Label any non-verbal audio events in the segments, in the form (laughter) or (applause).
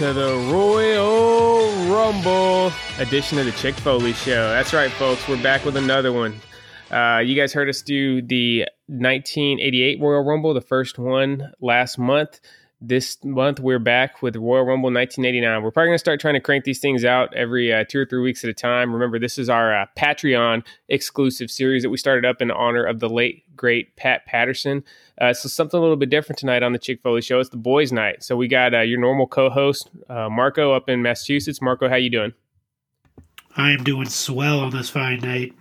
to the Royal Rumble edition of the Chick Foley Show. That's right, folks. We're back with another one. Uh, you guys heard us do the 1988 Royal Rumble, the first one last month. This month, we're back with Royal Rumble 1989. We're probably going to start trying to crank these things out every uh, two or three weeks at a time. Remember, this is our uh, Patreon exclusive series that we started up in honor of the late, great Pat Patterson. Uh, so, something a little bit different tonight on the Chick Foley Show. It's the boys' night. So, we got uh, your normal co host, uh, Marco, up in Massachusetts. Marco, how you doing? I am doing swell on this fine night.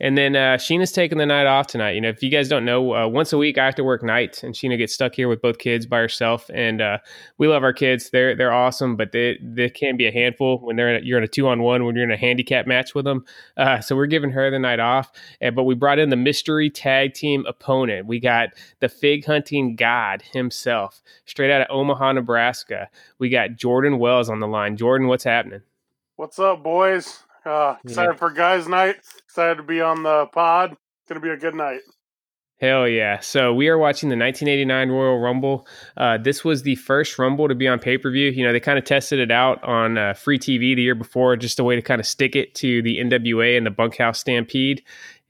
And then uh, Sheena's taking the night off tonight. You know, if you guys don't know, uh, once a week I have to work nights, and Sheena gets stuck here with both kids by herself. And uh, we love our kids; they're they're awesome, but they they can be a handful when they're in a, you're in a two on one when you're in a handicap match with them. Uh, so we're giving her the night off. And, but we brought in the mystery tag team opponent. We got the fig hunting god himself, straight out of Omaha, Nebraska. We got Jordan Wells on the line. Jordan, what's happening? What's up, boys? Uh, excited yeah. for guys' night. Excited to be on the pod. Gonna be a good night. Hell yeah. So we are watching the 1989 Royal Rumble. Uh, this was the first Rumble to be on pay per view. You know, they kind of tested it out on uh, free TV the year before, just a way to kind of stick it to the NWA and the Bunkhouse Stampede.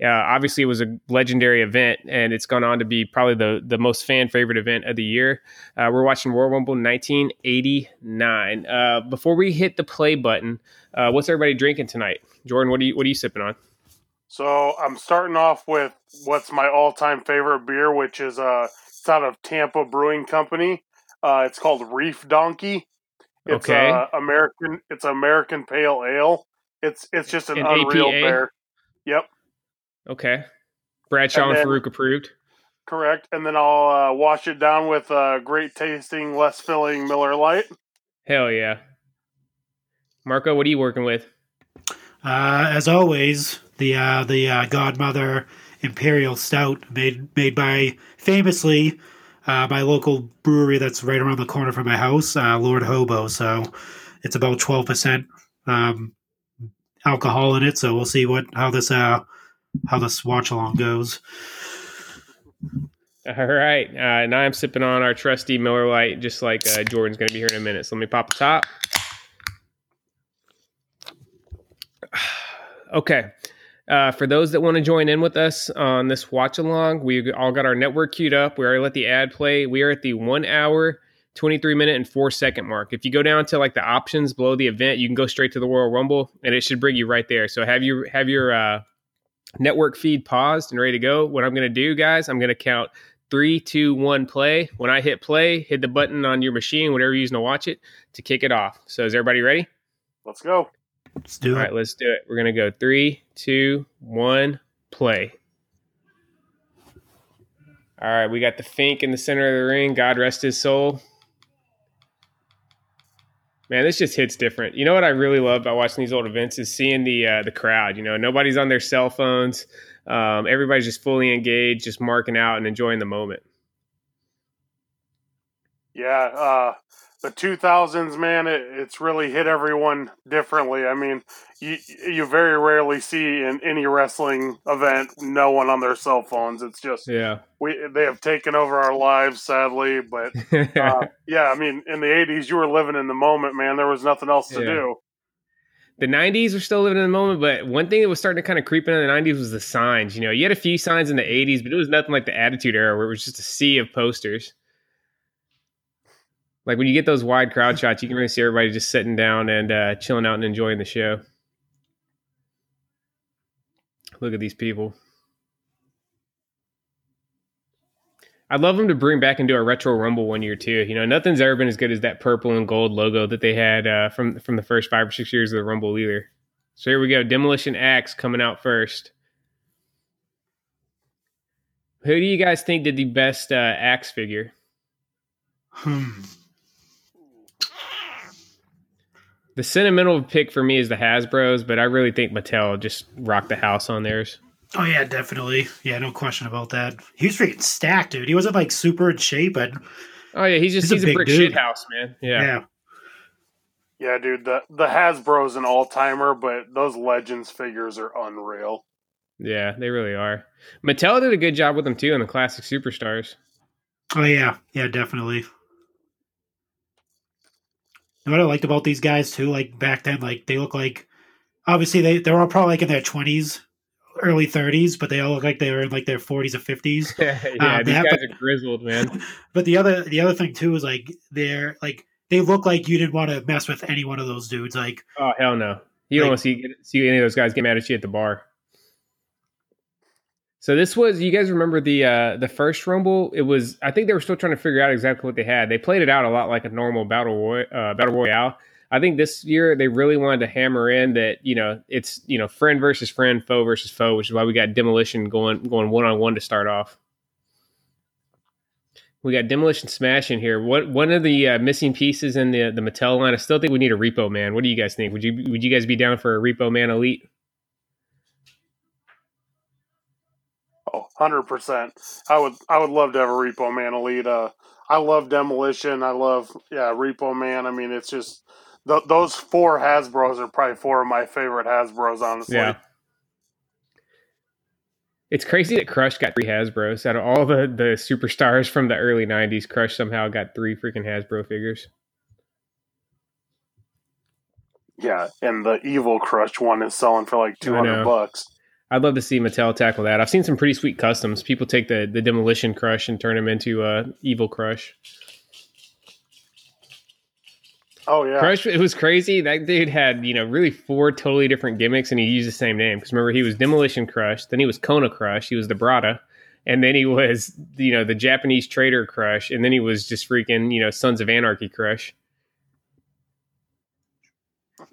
Uh, obviously, it was a legendary event, and it's gone on to be probably the, the most fan favorite event of the year. Uh, we're watching Royal Rumble 1989. Uh, before we hit the play button, uh, what's everybody drinking tonight? Jordan, what are you what are you sipping on? So I'm starting off with what's my all-time favorite beer, which is uh, it's out of Tampa Brewing Company. Uh, it's called Reef Donkey. It's okay. Uh, American. It's American Pale Ale. It's it's just an, an unreal APA? beer. Yep. Okay. Bradshaw and, then, Farooq approved. Correct, and then I'll uh, wash it down with a great tasting, less filling Miller Lite. Hell yeah. Marco, what are you working with? Uh, as always, the uh, the uh, Godmother Imperial Stout made made by famously uh, my local brewery that's right around the corner from my house, uh, Lord Hobo. So it's about twelve percent um, alcohol in it. So we'll see what how this uh, how this watch along goes. All right, uh, now I'm sipping on our trusty Miller Lite, just like uh, Jordan's going to be here in a minute. So let me pop the top. (sighs) okay. Uh, for those that want to join in with us on this watch along, we all got our network queued up. We already let the ad play. We are at the one hour, 23 minute, and four second mark. If you go down to like the options below the event, you can go straight to the Royal Rumble and it should bring you right there. So have you have your uh, network feed paused and ready to go. What I'm going to do, guys, I'm going to count three, two, one, play. When I hit play, hit the button on your machine, whatever you're using to watch it, to kick it off. So is everybody ready? Let's go. Let's do All it. All right, let's do it. We're gonna go three, two, one, play. All right, we got the Fink in the center of the ring. God rest his soul. Man, this just hits different. You know what I really love about watching these old events is seeing the uh, the crowd. You know, nobody's on their cell phones. Um, everybody's just fully engaged, just marking out and enjoying the moment. Yeah, uh, the 2000s, man, it, it's really hit everyone differently. I mean, you you very rarely see in any wrestling event no one on their cell phones. It's just yeah, we they have taken over our lives, sadly. But uh, (laughs) yeah, I mean, in the 80s, you were living in the moment, man. There was nothing else to yeah. do. The 90s are still living in the moment, but one thing that was starting to kind of creep in the 90s was the signs. You know, you had a few signs in the 80s, but it was nothing like the Attitude Era where it was just a sea of posters like when you get those wide crowd shots, you can really see everybody just sitting down and uh, chilling out and enjoying the show. Look at these people. I'd love them to bring back and do a retro rumble one year too. You know, nothing's ever been as good as that purple and gold logo that they had uh, from from the first five or six years of the rumble either. So here we go, Demolition Axe coming out first. Who do you guys think did the best uh, axe figure? Hmm. The sentimental pick for me is the Hasbro's, but I really think Mattel just rocked the house on theirs. Oh yeah, definitely. Yeah, no question about that. He was freaking stacked, dude. He wasn't like super in shape, but oh yeah, he's just he's, he's a, a brick dude. shit house, man. Yeah. yeah. Yeah, dude, the the Hasbro's an all timer, but those Legends figures are unreal. Yeah, they really are. Mattel did a good job with them too in the classic superstars. Oh yeah, yeah, definitely. What I liked about these guys too, like back then, like they look like obviously they they're all probably like in their twenties, early thirties, but they all look like they were in like their forties or fifties. (laughs) yeah, um, these have, guys are grizzled, man. (laughs) But the other the other thing too is like they're like they look like you didn't want to mess with any one of those dudes. Like oh hell no, you like, don't want to see see any of those guys get mad at you at the bar. So this was you guys remember the uh the first rumble? It was I think they were still trying to figure out exactly what they had. They played it out a lot like a normal battle roy, uh, battle royale. I think this year they really wanted to hammer in that you know it's you know friend versus friend, foe versus foe, which is why we got demolition going going one on one to start off. We got demolition smash in here. What one of the uh, missing pieces in the the Mattel line? I still think we need a Repo Man. What do you guys think? Would you would you guys be down for a Repo Man Elite? Oh, 100%. I would I would love to have a Repo Man Elite. Uh, I love Demolition. I love yeah, Repo Man. I mean, it's just th- those four Hasbro's are probably four of my favorite Hasbro's honestly. Yeah. It's crazy that Crush got three Hasbro's out of all the the superstars from the early '90s. Crush somehow got three freaking Hasbro figures. Yeah, and the Evil Crush one is selling for like two hundred bucks. I'd love to see Mattel tackle that. I've seen some pretty sweet customs. People take the the demolition crush and turn them into uh, evil crush. Oh yeah, Crush. It was crazy. That dude had you know really four totally different gimmicks, and he used the same name. Because remember, he was Demolition Crush, then he was Kona Crush, he was the Brada, and then he was you know the Japanese Trader Crush, and then he was just freaking you know Sons of Anarchy Crush.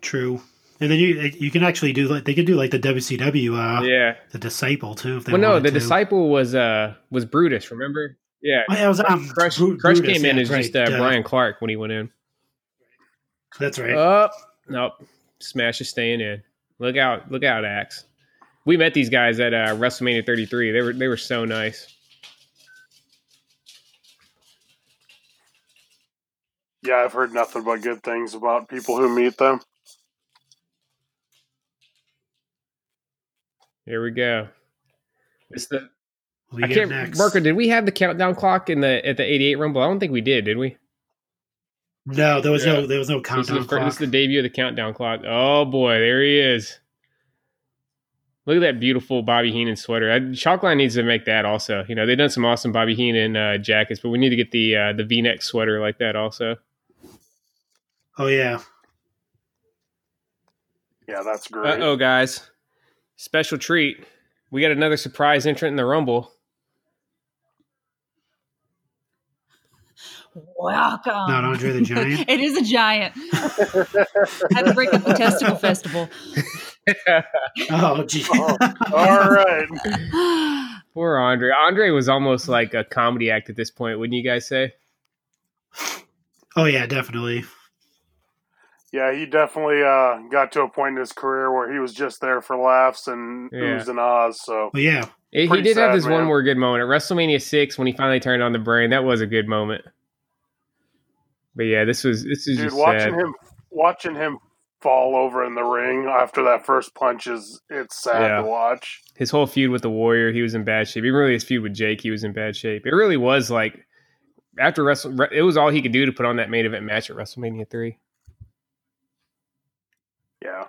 True. And then you you can actually do like they could do like the WCW uh yeah the disciple too. well, no, the to. disciple was uh was Brutus. Remember? Yeah, oh, yeah, was, um, Crush. Br- Crush Brutus, came in yeah, as right. just uh, Bryan Clark when he went in. That's right. Oh nope, Smash is staying in. Look out! Look out, Axe. We met these guys at uh, WrestleMania 33. They were they were so nice. Yeah, I've heard nothing but good things about people who meet them. Here we go. It's the. We I can't. Next. Marco, did we have the countdown clock in the at the '88 Rumble? I don't think we did. Did we? No, there was yeah. no there was no countdown this clock. This is the debut of the countdown clock. Oh boy, there he is. Look at that beautiful Bobby Heenan sweater. I, Chalkline needs to make that also. You know, they've done some awesome Bobby Heenan uh, jackets, but we need to get the uh, the V neck sweater like that also. Oh yeah. Yeah, that's great. oh, guys special treat. We got another surprise entrant in the Rumble. Welcome. Not Andre the Giant. (laughs) it is a giant. (laughs) Had to break up the testicle festival. (laughs) oh, gee. Oh, all right. (sighs) Poor Andre. Andre was almost like a comedy act at this point, wouldn't you guys say? Oh yeah, definitely. Yeah, he definitely uh, got to a point in his career where he was just there for laughs and yeah. oohs and ahs. So well, yeah, he did sad, have this man. one more good moment at WrestleMania six when he finally turned on the brain. That was a good moment. But yeah, this was this is Dude, just watching sad. him watching him fall over in the ring after that first punch is it's sad yeah. to watch. His whole feud with the Warrior, he was in bad shape. Even really his feud with Jake, he was in bad shape. It really was like after Wrestle, it was all he could do to put on that main event match at WrestleMania three. Yeah.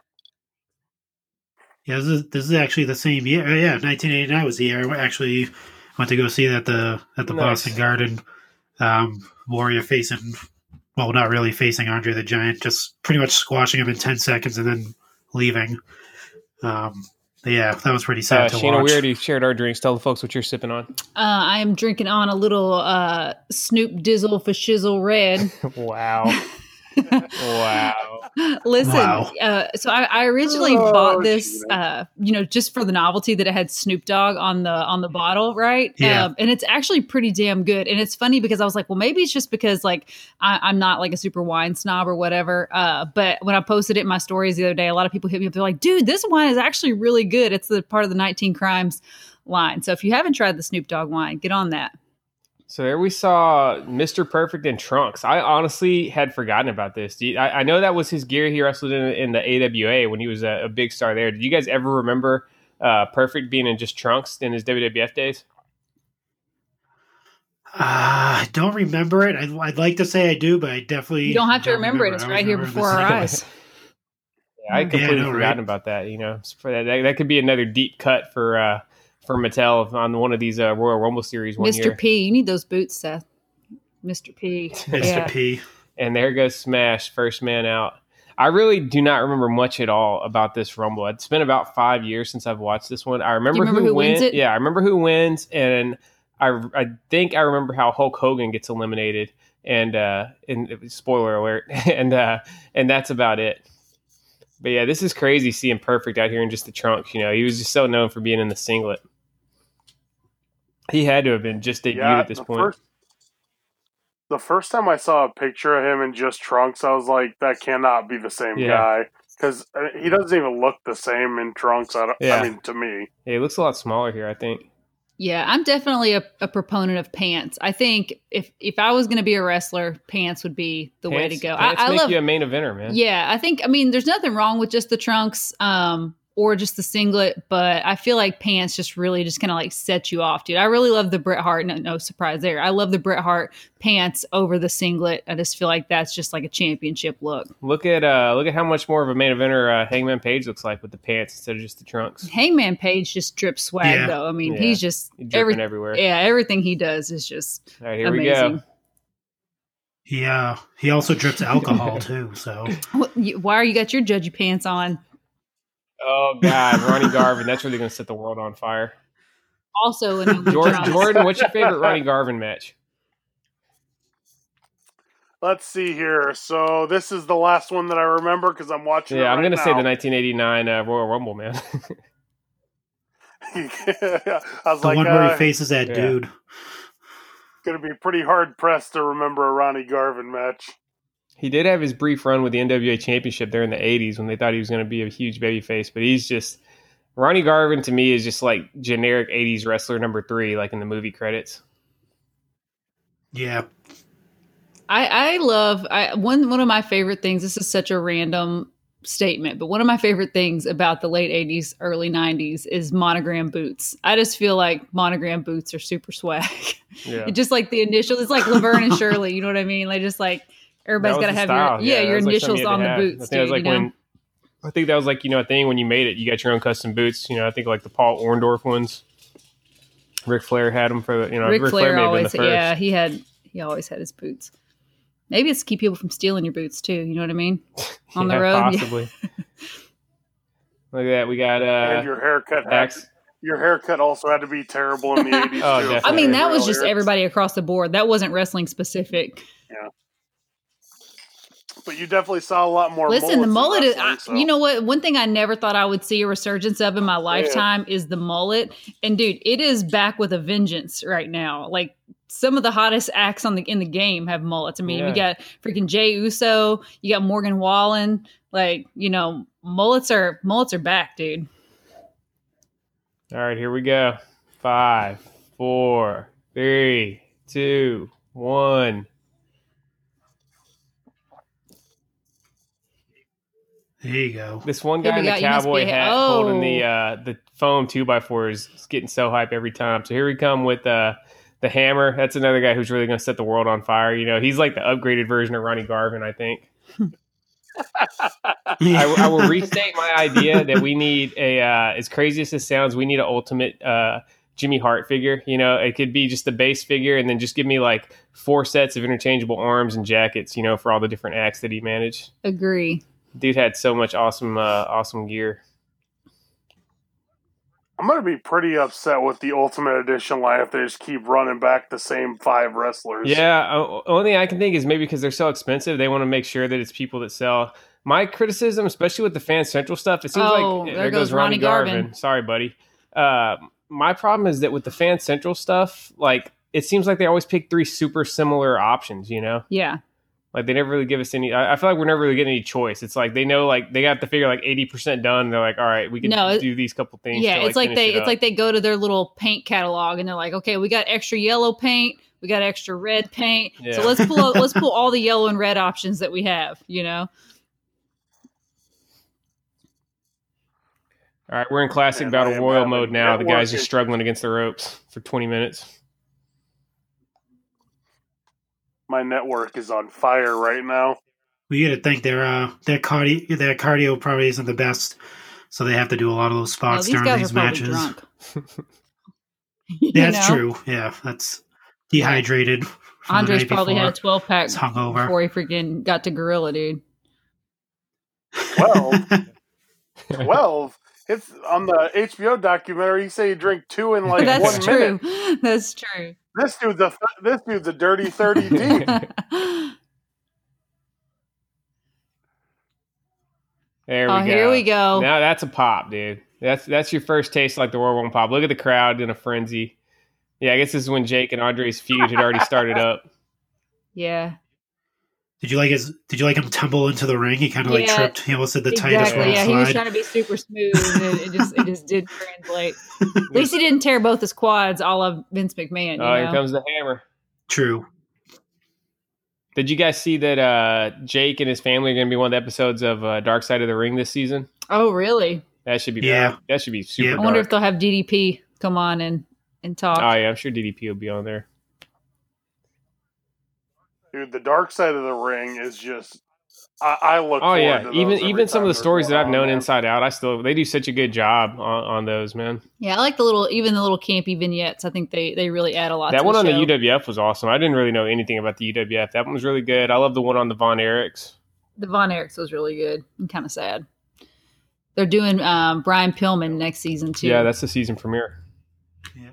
Yeah, this is, this is actually the same year. Uh, yeah, 1989 was the year I actually went to go see that the at the nice. Boston Garden. Um, Warrior facing, well, not really facing Andre the Giant, just pretty much squashing him in 10 seconds and then leaving. Um, yeah, that was pretty sad uh, to Sheena, watch. we already shared our drinks. Tell the folks what you're sipping on. Uh, I am drinking on a little uh, Snoop Dizzle for Shizzle Red. (laughs) wow. (laughs) wow. Listen, wow. Uh, so I, I originally oh, bought this, uh, you know, just for the novelty that it had Snoop Dogg on the on the bottle, right? Yeah. Um, and it's actually pretty damn good. And it's funny because I was like, well, maybe it's just because like I, am not like a super wine snob or whatever. Uh, but when I posted it in my stories the other day, a lot of people hit me up. They're like, dude, this wine is actually really good. It's the part of the 19 Crimes line. So if you haven't tried the Snoop Dogg wine, get on that. So there we saw Mr. Perfect in trunks. I honestly had forgotten about this. You, I, I, know that was his gear he wrestled in, in the AWA when he was a, a, big star there. Did you guys ever remember uh, Perfect being in just trunks in his WWF days? Uh, I don't remember it. I'd, I'd, like to say I do, but I definitely you don't have to remember, remember, it. It's right here before our eyes. Yeah, I completely yeah, I know, forgotten right? about that. You know, that, that, that could be another deep cut for uh, for Mattel on one of these uh, Royal Rumble series. Mr. Year. P, you need those boots, Seth. Mr. P. (laughs) Mr. Yeah. P. And there goes Smash, first man out. I really do not remember much at all about this Rumble. It's been about five years since I've watched this one. I remember, remember who, who wins. It? Yeah, I remember who wins, and I, I think I remember how Hulk Hogan gets eliminated. And uh, and spoiler alert, (laughs) and uh, and that's about it. But yeah, this is crazy seeing Perfect out here in just the trunks. You know, he was just so known for being in the singlet. He had to have been just debuted yeah, at this point. First, the first time I saw a picture of him in just trunks, I was like, that cannot be the same yeah. guy because uh, he doesn't even look the same in trunks. I, yeah. I mean, to me, yeah, he looks a lot smaller here. I think. Yeah, I'm definitely a, a proponent of pants. I think if if I was going to be a wrestler, pants would be the pants, way to go. Pants I, I make love you a main eventer, man. Yeah, I think. I mean, there's nothing wrong with just the trunks. Um, or just the singlet, but I feel like pants just really just kind of like set you off, dude. I really love the Bret Hart. No, no, surprise there. I love the Bret Hart pants over the singlet. I just feel like that's just like a championship look. Look at uh look at how much more of a main eventer uh, Hangman Page looks like with the pants instead of just the trunks. Hangman Page just drips swag yeah. though. I mean, yeah. he's just he's every, everywhere. Yeah, everything he does is just All right, here amazing. we go. Yeah, he also drips alcohol too. So (laughs) why are you got your judgy pants on? Oh God, Ronnie Garvin. That's really going to set the world on fire. Also, in Jordan, Jordan, what's your favorite Ronnie Garvin match? Let's see here. So this is the last one that I remember because I'm watching. Yeah, right I'm going to say the 1989 uh, Royal Rumble, man. (laughs) I was the like, one uh, where he faces that yeah. dude. Going to be pretty hard pressed to remember a Ronnie Garvin match. He did have his brief run with the NWA Championship there in the '80s when they thought he was going to be a huge babyface, but he's just Ronnie Garvin to me is just like generic '80s wrestler number three, like in the movie credits. Yeah, I, I love I, one one of my favorite things. This is such a random statement, but one of my favorite things about the late 80s, early 90s is monogram boots. I just feel like monogram boots are super swag. Yeah. (laughs) just like the initials, it's like Laverne and Shirley, you know what I mean? Like just like Everybody's got to have your yeah, yeah your initials like on the boots. Dude, like you know? when I think that was like you know a thing when you made it. You got your own custom boots. You know, I think like the Paul Orndorff ones. Ric Flair had them for the you know. Ric, Ric Flair, Flair always yeah he had he always had his boots. Maybe it's to keep people from stealing your boots too. You know what I mean? (laughs) On yeah, the road, possibly. (laughs) Look at that. We got uh, and your haircut. Hacks. Your haircut also had to be terrible in the (laughs) 80s. oh, I mean, that was just everybody across the board. That wasn't wrestling specific. Yeah but you definitely saw a lot more. Listen, the mullet is. I, so. You know what? One thing I never thought I would see a resurgence of in my lifetime yeah. is the mullet. And dude, it is back with a vengeance right now. Like some of the hottest acts on the in the game have mullets. I mean, yeah. we got freaking Jay Uso, you got Morgan Wallen. Like, you know, mullets are mullets are back, dude. All right, here we go. Five, four, three, two, one. There you go. This one guy in the cowboy hat oh. holding the oh. uh, the foam two by four is getting so hype every time. So here we come with uh, the hammer. That's another guy who's really going to set the world on fire. You know, he's like the upgraded version of Ronnie Garvin, I think. (laughs) I, I, will (laughs) restate my idea that we need a uh, as crazy as this sounds, we need an ultimate uh, Jimmy Hart figure. You know, it could be just the base figure, and then just give me like four sets of interchangeable arms and jackets. You know, for all the different acts that he managed. Agree dude had so much awesome, uh, awesome gear. I'm gonna be pretty upset with the Ultimate Edition line if they just keep running back the same five wrestlers. Yeah, uh, only thing I can think is maybe because they're so expensive, they want to make sure that it's people that sell. My criticism, especially with the Fan Central stuff, it seems oh, like there, there goes, goes Ronnie Garvin. Garvin. Sorry, buddy. Uh, my problem is that with the Fan Central stuff, like it seems like they always pick three super similar options. You know? Yeah. Like they never really give us any. I, I, feel like we're never really getting any choice. It's like they know like they got the figure like eighty percent done. they're like, all right, we can no, do these couple things. Yeah, to, it's like, they it it's like they go to their little paint catalog and they're like, okay, we got extra yellow paint, we got extra red paint. Yeah. So let's pull let's pull all the (laughs) yellow and red options that we have. You know. All right, we're in classic Man, battle royal mode now. The guy's just struggling against the ropes for twenty minutes. My network is on fire right now. We got to think their uh, their cardio their cardio probably isn't the best, so they have to do a lot of those spots these during these matches. (laughs) (laughs) that's know? true. Yeah, that's dehydrated. from the Andres night probably had a 12 pack It's hungover. before he freaking got to Gorilla, dude. Well, (laughs) 12? It's on the HBO documentary. You say you drink two in like That's one true. minute. That's true. This dude's a this dude's a dirty thirty deep. (laughs) There we oh, go. here we go. Now that's a pop, dude. That's that's your first taste like the World One pop. Look at the crowd in a frenzy. Yeah, I guess this is when Jake and Andre's feud had already started up. (laughs) Yeah. Did you like his? Did you like him tumble into the ring? He kind of like tripped. He almost did the tightest exactly. rope Yeah, he was trying to be super smooth, and it just it just did (laughs) translate. (laughs) At least he didn't tear both his quads, all of Vince McMahon. You Oh, here comes the hammer. True. Did you guys see that uh, Jake and his family are going to be one of the episodes of uh, Dark Side of the Ring this season? oh, really? That should be Yeah. That should be super. Yeah. I wonder if they'll have DDP come on and and talk. Oh yeah, I'm sure DDP will be on there. Dude, the dark side of the ring is just. I, I look. Oh forward yeah, to even even some of the stories that I've known man. inside out, I still they do such a good job on, on those man. Yeah, I like the little, even the little campy vignettes. I think they they really add a lot. That to one on the the. UWF was awesome. I didn't really know anything about the UWF. That one was really good. I love the one on the Von Erichs. The Von Erichs was really good. I'm kind of sad. They're doing um, Brian Pillman next season too. Yeah, that's the season premiere. Yeah, yeah,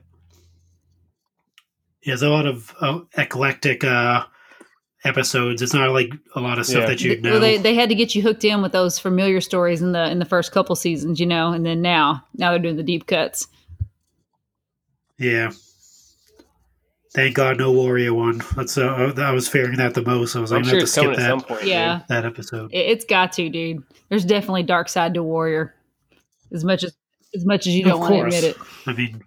there's a lot of uh, eclectic uh, episodes. It's not like a lot of stuff Yeah. that you know. well, they they had to get you hooked in with those familiar stories in the in the first couple seasons, you know, and then now now they're doing the deep cuts. yeah. Thank God, no Warrior one. That's uh, I was fearing that the most. I was like, I'm I'm sure gonna have to skip coming at some that point. Yeah, that episode. it, it's got to, dude. There's definitely dark side to Warrior, as much as as much as you don't Of want to admit it. I mean,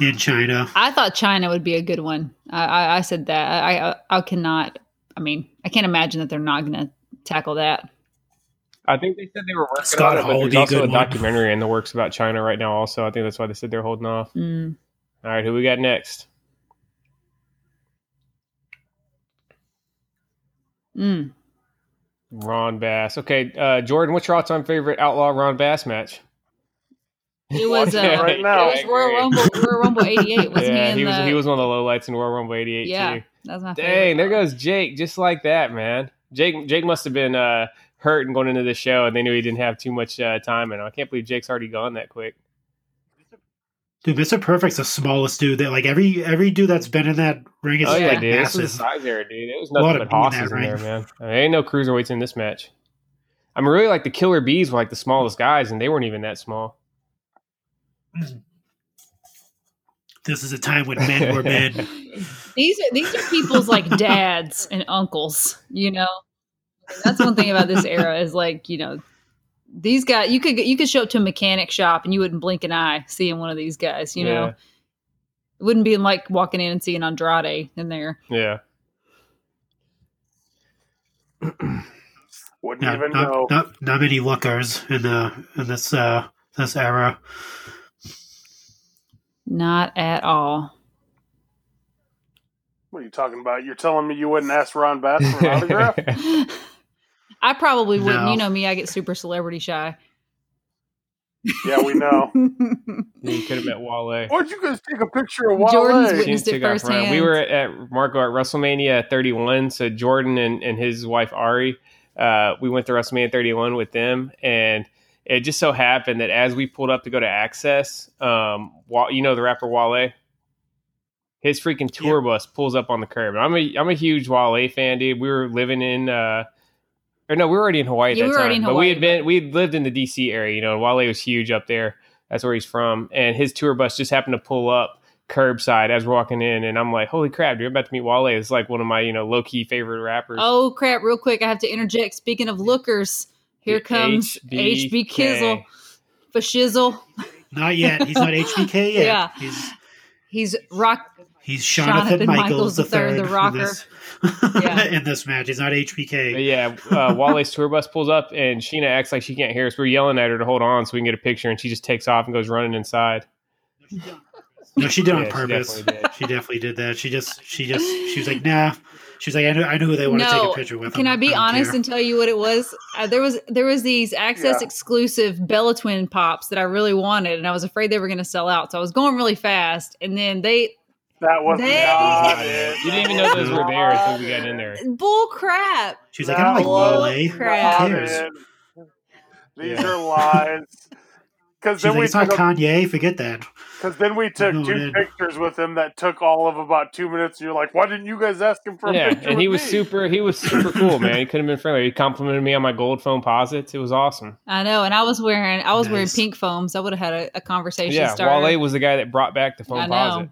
in Chyna, I thought Chyna would be a good one. I, I, I said that. I, I I cannot. I mean, I can't imagine that they're not going to tackle that. I think they said they were working Scott on it, but Hall there's a also a good one. documentary in the works about Chyna right now. Also, I think that's why they said they're holding off. Mm. All right, who we got next? Mm. Ron Bass. Okay, uh, Jordan, what's your all-time favorite Outlaw Ron Bass match? It was uh, it right now. It was Royal Rumble. Royal Rumble '88. Was yeah, he, in he was the, he was one of the lowlights in Royal Rumble '88 Yeah, too. that's my Dang, favorite. there goes Jake, just like that, man. Jake Jake must have been uh, hurt and going into the show, and they knew he didn't have too much uh, time. And I can't believe Jake's already gone that quick. dude, Mr. Perfect's the smallest dude. That like every every dude that's been in that ring is oh yeah, like dude, this was a massive. size era, dude. It was A lot nothing of but meat in that in there, man. I mean, ain't no cruiserweights in this match. I mean, really, like the Killer Bees were like the smallest guys, and they weren't even that small. (clears throat) This is a time when men were men. (laughs) These are these are people's like dads and uncles. You know, that's one thing about this era is like you know these guys. You could you could show up to a mechanic shop and you wouldn't blink an eye seeing one of these guys. You know, Yeah. it wouldn't be like walking in and seeing Andrade in there. Yeah. Wouldn't Not, even not, know. not, not many lookers in the in this uh this era. Not at all. What are you talking about? You're telling me you wouldn't ask Ron Bass for an autograph? (laughs) I probably wouldn't. No. You know me, I get super celebrity shy. yeah, we know. (laughs) you could have met Wale. Why'd you guys take a picture of Wale? Jordan's Seen witnessed it Tig off Ryan. firsthand. We were at, at Marco at WrestleMania 31. So Jordan and, and his wife Ari, uh, we went to WrestleMania 31 with them, and it just so happened that as we pulled up to go to Axxess, um, you know the rapper Wale, his freaking tour bus pulls up on the curb. And I'm a I'm a huge Wale fan, dude. We were living in. Uh, or no, we were already in Hawaii at Yeah, that we were time. already in but we had been we had lived in the DC area, you know, and Wale was huge up there. That's where he's from. And his tour bus just happened to pull up curbside as we're walking in, and I'm like, "Holy crap, dude! I'm about to meet Wale." It's like one of my you know low key favorite rappers. Oh crap! Real quick, I have to interject. Speaking of lookers, here comes HB Kizzle for shizzle. Not yet. He's not (laughs) HBK yet. Yeah. He's He's rock. he's Jonathan, Jonathan Michaels, Michaels the III, third the rocker. In this, Yeah. (laughs) in this match. He's not HBK. Yeah, uh, Wale's tour bus pulls up, and Sheena acts like she can't hear us. We're yelling at her to hold on so we can get a picture, and she just takes off and goes running inside. No, she did on yeah, purpose. She definitely did. she definitely did that. She just, she just, she was like, nah. She was like, I knew, I knew who they want no, to take a picture with. Can I be I honest care. and tell you what it was? Uh, there was, there was these Axxess yeah. exclusive Bella Twin pops that I really wanted, and I was afraid they were going to sell out. So I was going really fast, and then they, that was they, not (laughs) it. You didn't even know those were there until we got in there. Bull crap. She's like, I don't like Bull crap. Who cares? These yeah. are lies. Because then like, we it's not Kanye. Forget that. Because then we took two pictures with him that took all of about two minutes. And you're like, why didn't you guys ask him for? Yeah, and he was me? super. He was super cool, man. He could have been friendly. He complimented me on my gold Foamposites. It was awesome. I know, and I was wearing I was nice. wearing pink foams. I would have had a, a conversation. Yeah, starter. Wale was the guy that brought back the Foamposite.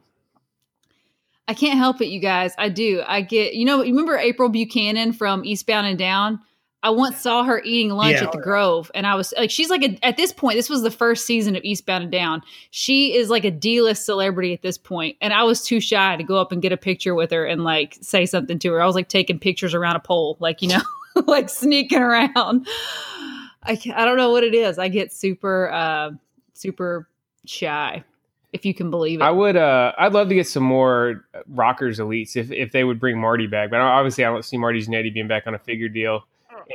I can't help it, you guys. I do. I get, you know, you remember April Buchanan from Eastbound and Down? I once saw her eating lunch yeah. at the Grove, and I was like, she's like a, at this point. This was the first season of Eastbound and Down. She is like a D list celebrity at this point, and I was too shy to go up and get a picture with her and like say something to her. I was like taking pictures around a pole, like you know, (laughs) like sneaking around. I I don't know what it is. I get super uh super shy if you can believe it. I would. Uh, I'd love to get some more rockers elites if if they would bring Marty back. But obviously, I don't see Marty Jannetty being back on a figure deal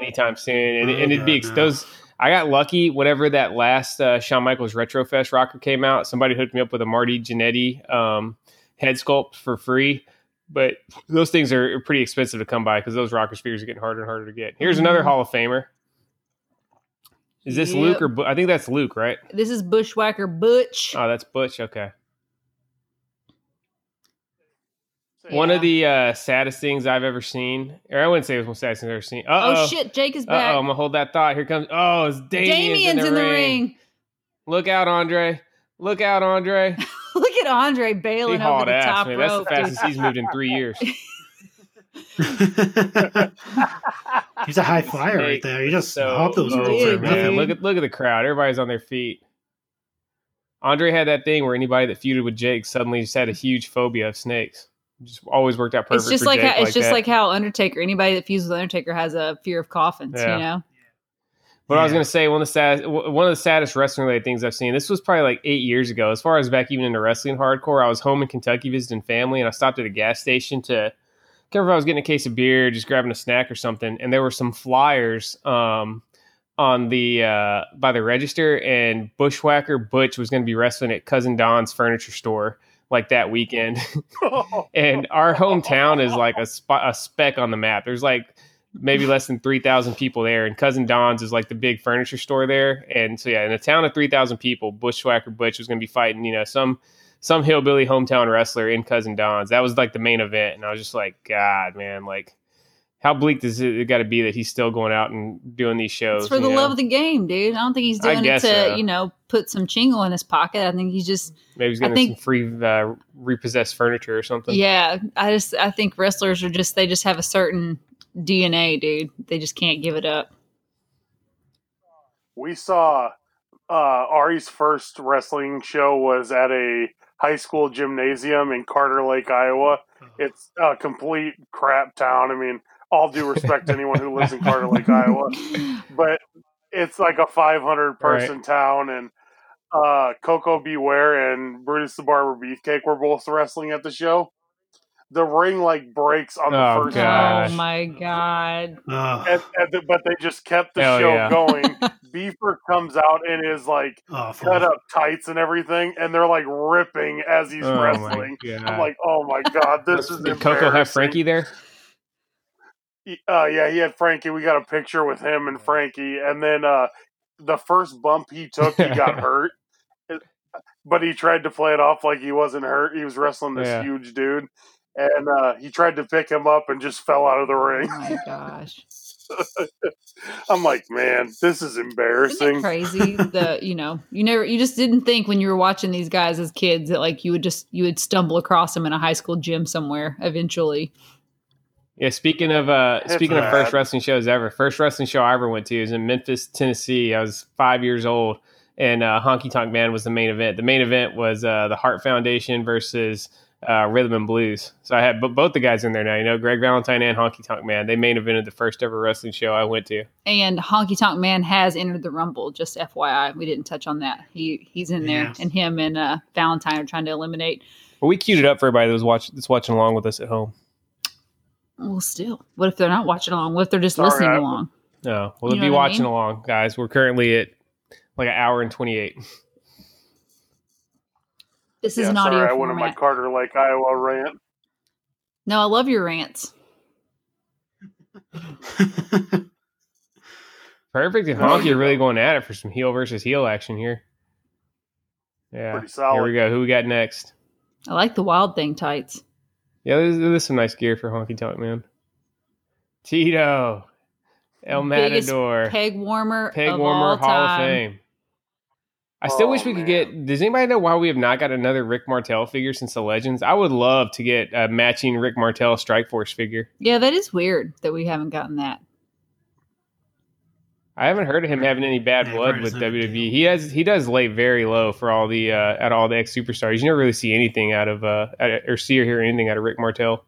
anytime soon. And, oh, and it'd be no. those. I got lucky. Whatever that last uh, Shawn Michaels Retrofest rocker came out, somebody hooked me up with a Marty Jannetty um, head sculpt for free. But those things are pretty expensive to come by because those rockers figures are getting harder and harder to get. Here's another mm-hmm. Hall of Famer. Is this yep. Luke or Bu- I think that's Luke, right? This is Bushwhacker Butch. Oh, that's Butch. Okay. Yeah. One of the uh, saddest things I've ever seen, or I wouldn't say it was one of the saddest things I've ever seen. Uh-oh. Oh shit, Jake is back. Oh, I'm gonna hold that thought. Here comes. Oh, it's Damien's, Damien's in, the, in ring. the ring. Look out, Andre. Look out, Andre. (laughs) Look at Andre bailing he over the ass, top man. rope. That's the fastest he's moved in three years. (laughs) (laughs) He's a high flyer right there. He just so hopped those ropes. Look at look at the crowd. Everybody's on their feet. Andre had that thing where anybody that feuded with Jake suddenly just had a huge phobia of snakes. Just always worked out perfect. It's just like how, it's like just that. like how Undertaker. Anybody that fuses with Undertaker has a fear of coffins. Yeah. You know. But yeah. I was going to say one of the sad, one of the saddest wrestling related things I've seen. This was probably like eight years ago. As far as back even into wrestling hardcore, I was home in Kentucky visiting family, and I stopped at a gas station to can't remember if I was getting a case of beer, just grabbing a snack or something, and there were some flyers um, on the uh, by the register, and Bushwhacker Butch was going to be wrestling at Cousin Don's furniture store like that weekend, (laughs) (laughs) and our hometown is like a, sp- a speck on the map. There's like maybe less than 3,000 people there. And Cousin Don's is like the big furniture store there. And so, yeah, in a town of 3,000 people, Bushwhacker Butch was going to be fighting, you know, some some hillbilly hometown wrestler in Cousin Don's. That was like the main event, and I was just like, God, man, like how bleak does it got to be that he's still going out and doing these shows? It's for the know? love of the game, dude. I don't think he's doing it to so. you know put some chingle in his pocket. I think he's just maybe he's getting think, some free uh, repossessed furniture or something. Yeah, I just I think wrestlers are just they just have a certain DNA, dude. They just can't give it up. We saw uh, Ari's first wrestling show was at a high school gymnasium in Carter Lake, Iowa. Uh-huh. It's a complete crap town. I mean, all due respect to anyone who lives in Carter Lake, Iowa, but it's like a 500 person right. town, and uh, Koko B. Ware and Brutus the Barber Beefcake were both wrestling at the show the ring like breaks on the oh, first gosh. match. Oh my god! And, and the, but they just kept the Hell show yeah. going. (laughs) Beefer comes out in his like Awful. cut up tights and everything, and they're like ripping as he's oh wrestling. I'm like, oh my god, this is. Did Koko have Frankie there? Uh, yeah, he had Frankie. We got a picture with him and Frankie, and then uh, the first bump he took, he got (laughs) hurt. But he tried to play it off like he wasn't hurt. He was wrestling this yeah. huge dude, and uh, he tried to pick him up and just fell out of the ring. Oh my gosh. (laughs) I'm like, man, this is embarrassing. crazy the (laughs) you know you never you just didn't think when you were watching these guys as kids that like you would just you would stumble across them in a high school gym somewhere eventually. Yeah, speaking of uh it's speaking bad. of first wrestling shows ever, first wrestling show I ever went to was in Memphis, Tennessee. I was five years old, and uh, Honky Tonk Man was the main event. The main event was uh, the Hart Foundation versus uh, rhythm and blues. So I had b- both the guys in there now. You know, Greg Valentine and Honky Tonk Man. They main evented the first ever wrestling show I went to. And Honky Tonk Man has entered the Rumble. Just FYI, we didn't touch on that. He he's in there, Yeah. and him and uh, Valentine are trying to eliminate. But we queued it up for everybody that was watch that's watching along with us at home. Well, still, what if they're not watching along? What if they're just Sorry, listening I- along? No, well, we'll You be know what I watching mean? along, guys. We're currently at like an hour and twenty eight. This is yeah, an audio sorry, I went on my. Carter Lake, Iowa rant. no, I love your rants. (laughs) Perfect. And Honky you are really going at it for some heel versus heel action here. Yeah. Pretty Here we go. Who we got next? I like the Wild Thing tights. Yeah, there's, there's some nice gear for Honky Tonk Man. Tito, El Biggest Matador, Peg warmer, Peg of Warmer all Hall of. Fame. I still Oh, wish we could get. Does anybody know why we have not got another Rick Martel figure since the Legends? I would love to get a matching Rick Martel Strike Force figure. Yeah, that is weird that we haven't gotten that. I haven't heard of him having any bad Yeah, blood with heard it's not a WWE. He has he does lay very low for all the uh, at all the ex superstars. You never really see anything out of uh or see or hear anything out of Rick Martel.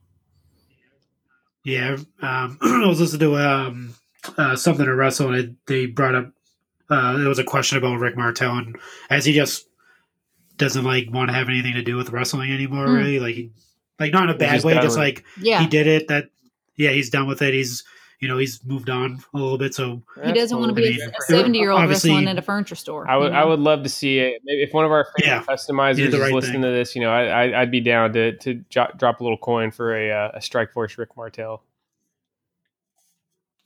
Yeah, um, (clears throat) I was listening to um, uh, something to wrestle, and it, they brought up uh, there was a question about Rick Martel, and as he just doesn't like want to have anything to do with wrestling anymore, Hmm. really, like he, like not in a bad just way, just like Yeah, he did it. That yeah, he's done with it. He's you know he's moved on a little bit, so he doesn't want to be cool. I mean, a seventy-year-old obviously- wrestling at a furniture store. I would you know? I would love to see it. Maybe if one of our favorite Yeah, customizers you did the is listening thing. to this, you know, I, I I'd be down to to jo- drop a little coin for a uh, a Strike Force Rick Martel.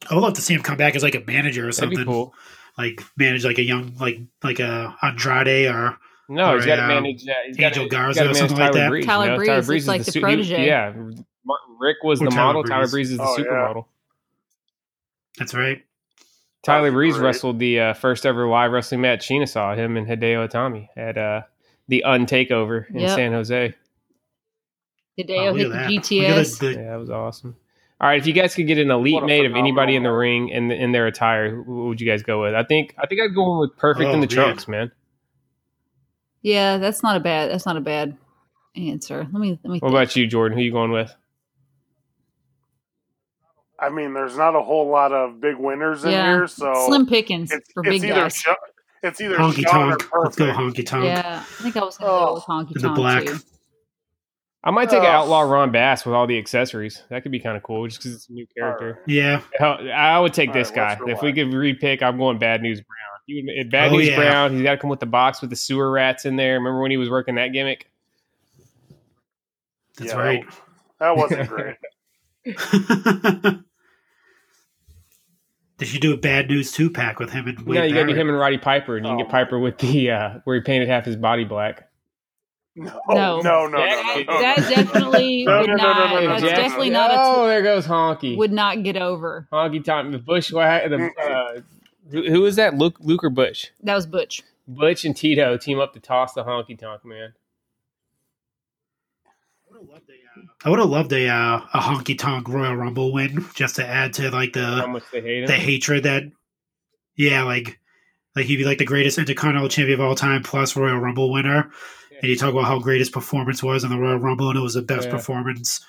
I would love to see him come back as like a manager or That'd something, be cool. like manage like a young like like a Andrade or No, he's Or got to a, um, manage that. He's Angel gotta- Garza he's gotta or manage something like that. Breeze, Tyler you know? Breeze Tyler is Breeze like is the su- he- protege. yeah, Rick was Or the Tyler model. Tyler Breeze. Breeze is the Oh, supermodel. That's right. Tyler That'd Breeze great. wrestled the uh, first ever live wrestling match Sheena saw him and Hideo Itami at uh, the Untakeover in Yep. San Jose. Hideo Oh, hit the that. GTS. the- the- Yeah, that was awesome. All right, if you guys could get an elite What a mate of anybody in the ring and in their attire, who who would you guys go with? I think I think I'd go with Perfect in Oh, the man. trunks, man. Yeah, that's not a bad. That's not a bad answer. Let me let me. What think. about you, Jordan? Who you going with? I mean, there's not a whole lot of big winners in Yeah. here, so Slim pickings it's, for it's big either guys. Sha- it's either honky Sean or tonk. Let's go honky tonk. Yeah, I think I was going to Oh, go with honky in the black. too. I might take an Oh. Outlaw Ron Bass with all the accessories. That could be kind of cool, just because it's a new character. Yeah. I would take All this right, guy. If we could repick, I'm going Bad News Brown. He would, Bad Oh, News yeah. Brown, he's got to come with the box with the sewer rats in there. Remember when he was working that gimmick? That's Yeah, right. That wasn't (laughs) great. (laughs) they should do a bad news two pack with him and Wade no, you got to do him and Roddy Piper, and you can Oh, get Piper with the uh, where he painted half his body black. No, No. no, no, no, no, That- no, That definitely (laughs) No, would no, no, not. no, no, that's no, no, definitely no. not Oh, there goes Honky. Would not get over. Honky Tonk, the Bushwhack, the uh, who, was that? Luke, Luke or Butch? That was Butch. Butch and Tito team up to toss the Honky Tonk man. I would have loved a uh, a honky tonk Royal Rumble win just to add to like the much they hate him. the hatred that yeah like like he'd be like the greatest intercontinental champion of all time plus Royal Rumble winner and you talk about how great his performance was in the Royal Rumble and it was the best Yeah. performance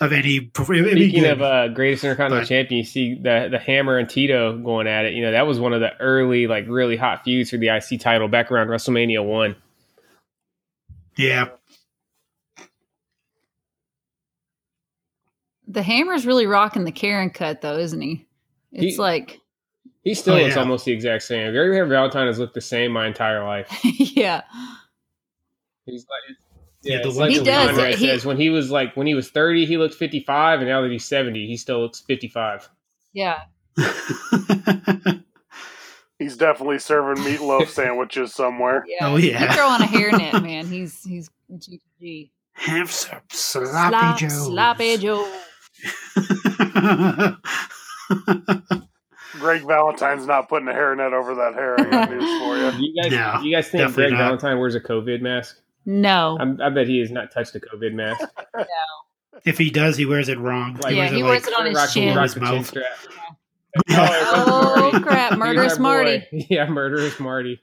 of any performance. Speaking of uh, greatest intercontinental But- champion, you see the the Hammer and Tito going at it. You know that was one of the early, like, really hot feuds for the IC title back around WrestleMania one. yeah The Hammer's really rocking the Karen cut though, isn't he? It's He- like, He still Oh, looks yeah. almost the exact same. Gary Hair Valentine has looked the same my entire life. (laughs) yeah, He's like, Yeah, yeah, the it's like He does. line He- says when he was like when he was thirty, he looked fifty five, and now that he's seventy, he still looks fifty five. yeah. (laughs) He's definitely serving meatloaf (laughs) sandwiches somewhere. Yeah. Oh, yeah. You throw on a hairnet, man. He's he's GG. have some sloppy Joe Sloppy Joe. Greg Valentine's not putting a hairnet over that hair. I got news for you. You guys, No, you guys think Greg not. Valentine wears a COVID mask? No. I'm, I bet he has not touched a COVID mask. (laughs) if he does he wears it wrong Like- Yeah, he wears it on his chin. rock His the chin mouth. strap. Oh, crap, murderous. Marty. (laughs) Yeah, murderous Marty.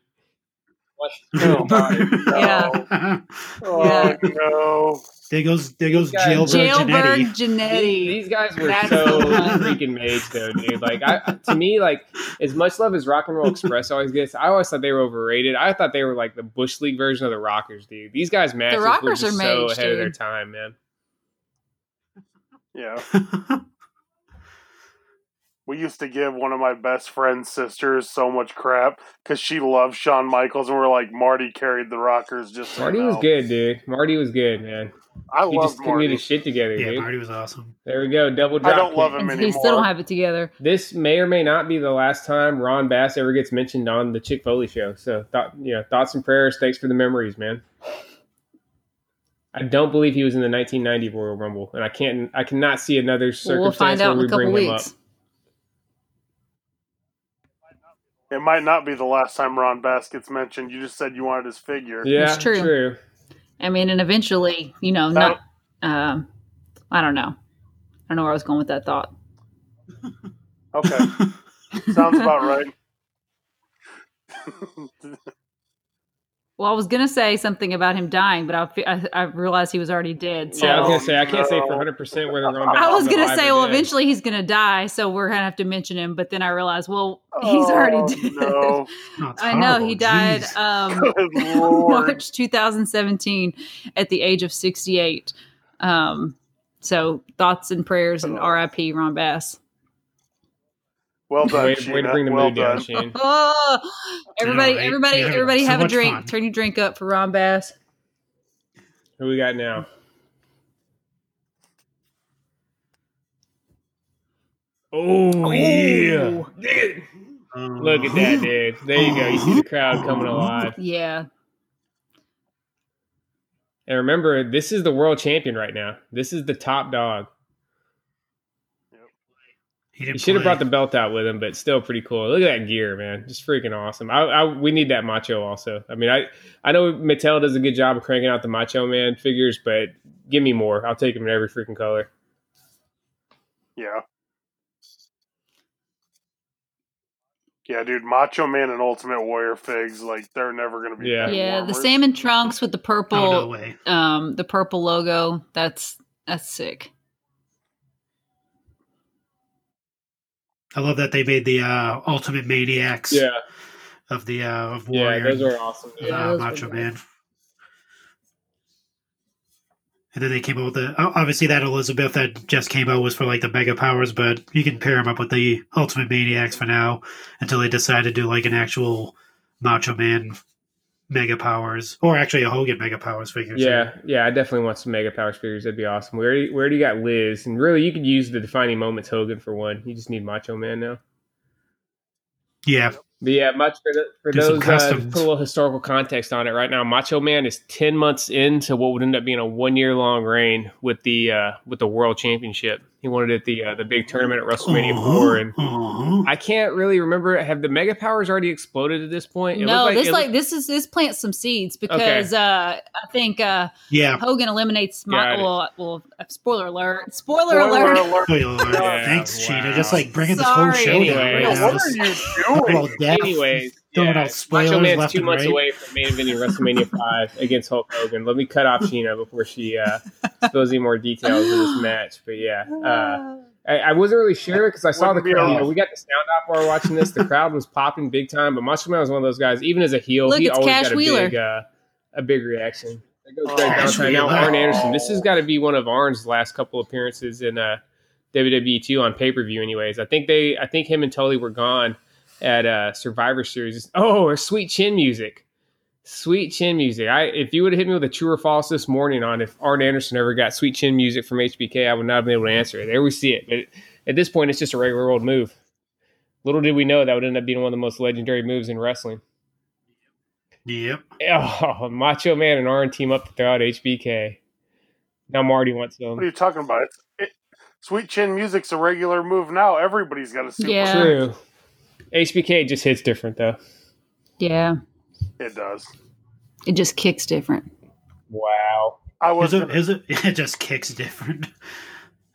Oh (laughs) my no. Yeah. (laughs) Oh Yeah. no. There goes there goes guys- jailbird, Jailbird Jannetty. Jannetty. These guys were That's so freaking made though, dude. Like I to me, like as much love as Rock and Roll Express always gets, I always thought they were overrated. I thought they were like the Bush League version of the Rockers, dude. These guys matches were Rockers just are so mage, ahead of their time, man. Yeah. (laughs) We used to give one of my best friend's sisters so much crap because she loved Shawn Michaels, and we're like, Marty carried the Rockers. Just Marty you was know. good, dude. Marty was good, man. I He love just couldn't get Marty. his shit together, yeah, dude. Marty was awesome. There we go, double drop. I don't love him And anymore. he still don't have it together. This may or may not be the last time Ron Bass ever gets mentioned on the Chick Foley show. So, thought, you know, thoughts and prayers. Thanks for the memories, man. I don't believe he was in the 1990 Royal Rumble, and I can't, I cannot see another circumstance We'll find where in we a couple bring him up. weeks. It might not be the last time Ron Bass gets mentioned. You just said you wanted his figure. Yeah, It's true. true. I mean, and eventually, you know, not. Um, I don't know. I don't know where I was going with that thought. Okay, (laughs) sounds about right. (laughs) Well, I was gonna say something about him dying, but I, I, I realized he was already dead. So Yeah, I was gonna say I can't say for 100 percent whether Ron Bass. I was gonna say, well, dead. eventually he's gonna die, so we're gonna have to mention him. But then I realized, well, he's already Oh, (laughs) dead. No, Oh, I know he died um. (laughs) March 2017 at the age of 68. Um, so thoughts and prayers and Oh. R.I.P. Ron Bass. Well (laughs) done, way, way to bring the well mood down, done. Shane. (laughs) Oh, everybody, right? everybody, You're having everybody, so have a drink. fun. Turn your drink up for Ron Bass. Who we got now? Oh yeah! Um, Look at that, dude. There you go. You see the crowd coming alive. Yeah, And remember, this is the world champion right now. This is the top dog. He, He didn't should have brought the belt out with him, but still pretty cool. Look at that gear, man. Just freaking awesome. I, I we need that macho also. I mean, I I know Mattel does a good job of cranking out the Macho Man figures, but give me more. I'll take them in every freaking color. Yeah. Yeah, dude, Macho Man and Ultimate Warrior figs, like they're never gonna be. Yeah. bed yeah. The warmers. salmon trunks with the Oh, no purple, way. um, the purple logo. That's that's sick. I love that they made the uh, Ultimate Maniacs Yeah, of the uh, of yeah, those are awesome. Yeah, uh, those were Macho nice. Man. And then they came out with the obviously that Elizabeth that just came out was for like the Mega Powers, but you can pair them up with the Ultimate Maniacs for now until they decide to do like an actual Macho Man Mega Powers or actually a Hogan Mega Powers figure. too. Yeah, yeah, I definitely want some Mega Powers figures. That'd be awesome. We already, we already got Liz, and really, you could use the defining moments Hogan for one. You just need Macho Man now. yeah. But yeah, much for, the, for those uh, put a little historical context on it right now. Macho Man is ten months into what would end up being a one year long reign with the uh, with the World Championship. He won it at the uh, the big tournament at WrestleMania Uh-huh, four, and uh-huh. I can't really remember. Have the Mega Powers already exploded at this point? It no, looked this it like looked- this is this plants some seeds because uh, I think uh, yeah. Hogan eliminates my well, well spoiler alert spoiler, Spoiler alert. alert. Spoiler alert. Yeah, Thanks, wow. Sheena. Just like bringing this whole Sorry. show down Anyway. right Yeah, now. what are you doing? Anyways, throwing yeah, out spoilers Macho Man's left two and months right. away from main eventing WrestleMania (laughs) five against Hulk Hogan. Let me cut off Sheena before she uh, spills any more details of this (laughs) match. But yeah, uh, I, I wasn't really sure because I saw the Wouldn't be crowd. You know, we got the sound off while we we're watching this. The crowd was popping big time, but Macho Man was one of those guys. Even as a heel, Look, he always Cash got a Wheeler. big, uh, a big reaction. There goes Oh, Greg Cash Valentine. Now Arn Anderson. This has got to be one of Arn's last couple appearances in uh, WWE two on pay per view. Anyways, I think they, I think him and Tully were gone at uh, Survivor Series. Oh, or Sweet Chin music. Sweet chin music. I if you would have hit me with a true or false this morning on if Arn Anderson ever got sweet chin music from HBK, I would not have been able to answer it. There we see it. But at this point, it's just a regular old move. Little did we know that would end up being one of the most legendary moves in wrestling. Yep. Oh, (laughs) Macho Man and Arn team up to throw out HBK. Now Marty wants them. What are you talking about? It, Sweet Chin music's a regular move now. Everybody's got a super. Yeah. True. HBK just hits different though. Yeah, It does. it just kicks different. Wow. I was. His, gonna- his, (laughs) it just kicks different.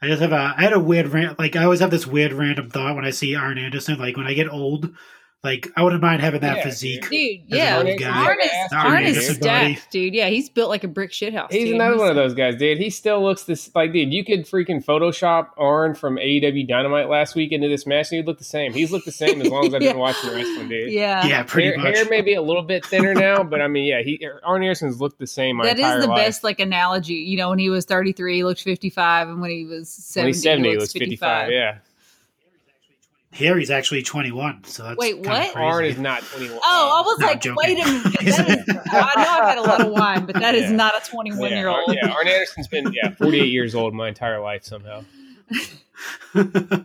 I just have a I had a weird rant like I always have this weird random thought when I see Arn Anderson like when I get old Like I wouldn't mind having that Yeah, physique. Dude, yeah. Arn is, Arn Arn is Anderson stacked, dude. Yeah, he's built like a brick shithouse. He's dude. another one of those guys, dude. He still looks this like, dude. You could freaking Photoshop Arn from AEW Dynamite last week into this match, and he'd look the same. He's looked the same as long as I've (laughs) Yeah. been watching the wrestling, dude. Yeah, yeah, pretty hair, much. hair may be a little bit thinner now, but I mean, yeah, he Arn Anderson's looked the same my that entire is the life. best like analogy. You know, when he was 33, he looked 55, and when he was 70, When he's seventy, he he looks looks fifty-five. Yeah, Harry's actually 21, so that's Wait, kinda what? Crazy. Arn is not twenty-one. Oh, I was No, like, joking. wait a minute. (laughs) That is, (laughs) I know I've had a lot of wine, but that is Yeah. not a 21 yeah, year Arn, old. yeah, Arn Anderson's been yeah forty-eight years old my entire life somehow. (laughs)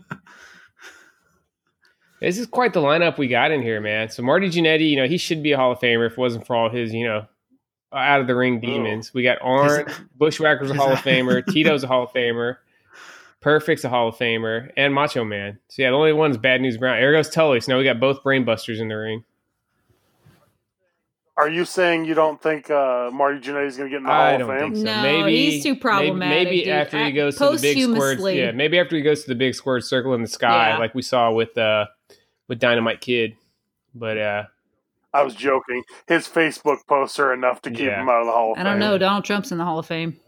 This is quite the lineup we got in here, man. So Marty Jannetty, you know, he should be a Hall of Famer if it wasn't for all his, you know, out of the ring oh. demons. We got Arn, Bushwhacker's a Hall of Famer, Tito's a Hall of Famer, Perfect's a Hall of Famer, and Macho Man. So yeah, the only one's Bad News Brown. There goes Tully. So now we got both brainbusters in the ring. Are you saying you don't think uh, Marty Jannetty's going to get in the I Hall don't of Fame? think so. No, maybe he's too problematic, Maybe, maybe after he goes to the big squared, yeah, maybe after he goes to the big squared circle in the sky, Yeah. like we saw with uh with Dynamite Kid. But uh I was joking. His Facebook posts are enough to keep Yeah. him out of the Hall of I don't know. Donald Trump's in the Hall of Fame.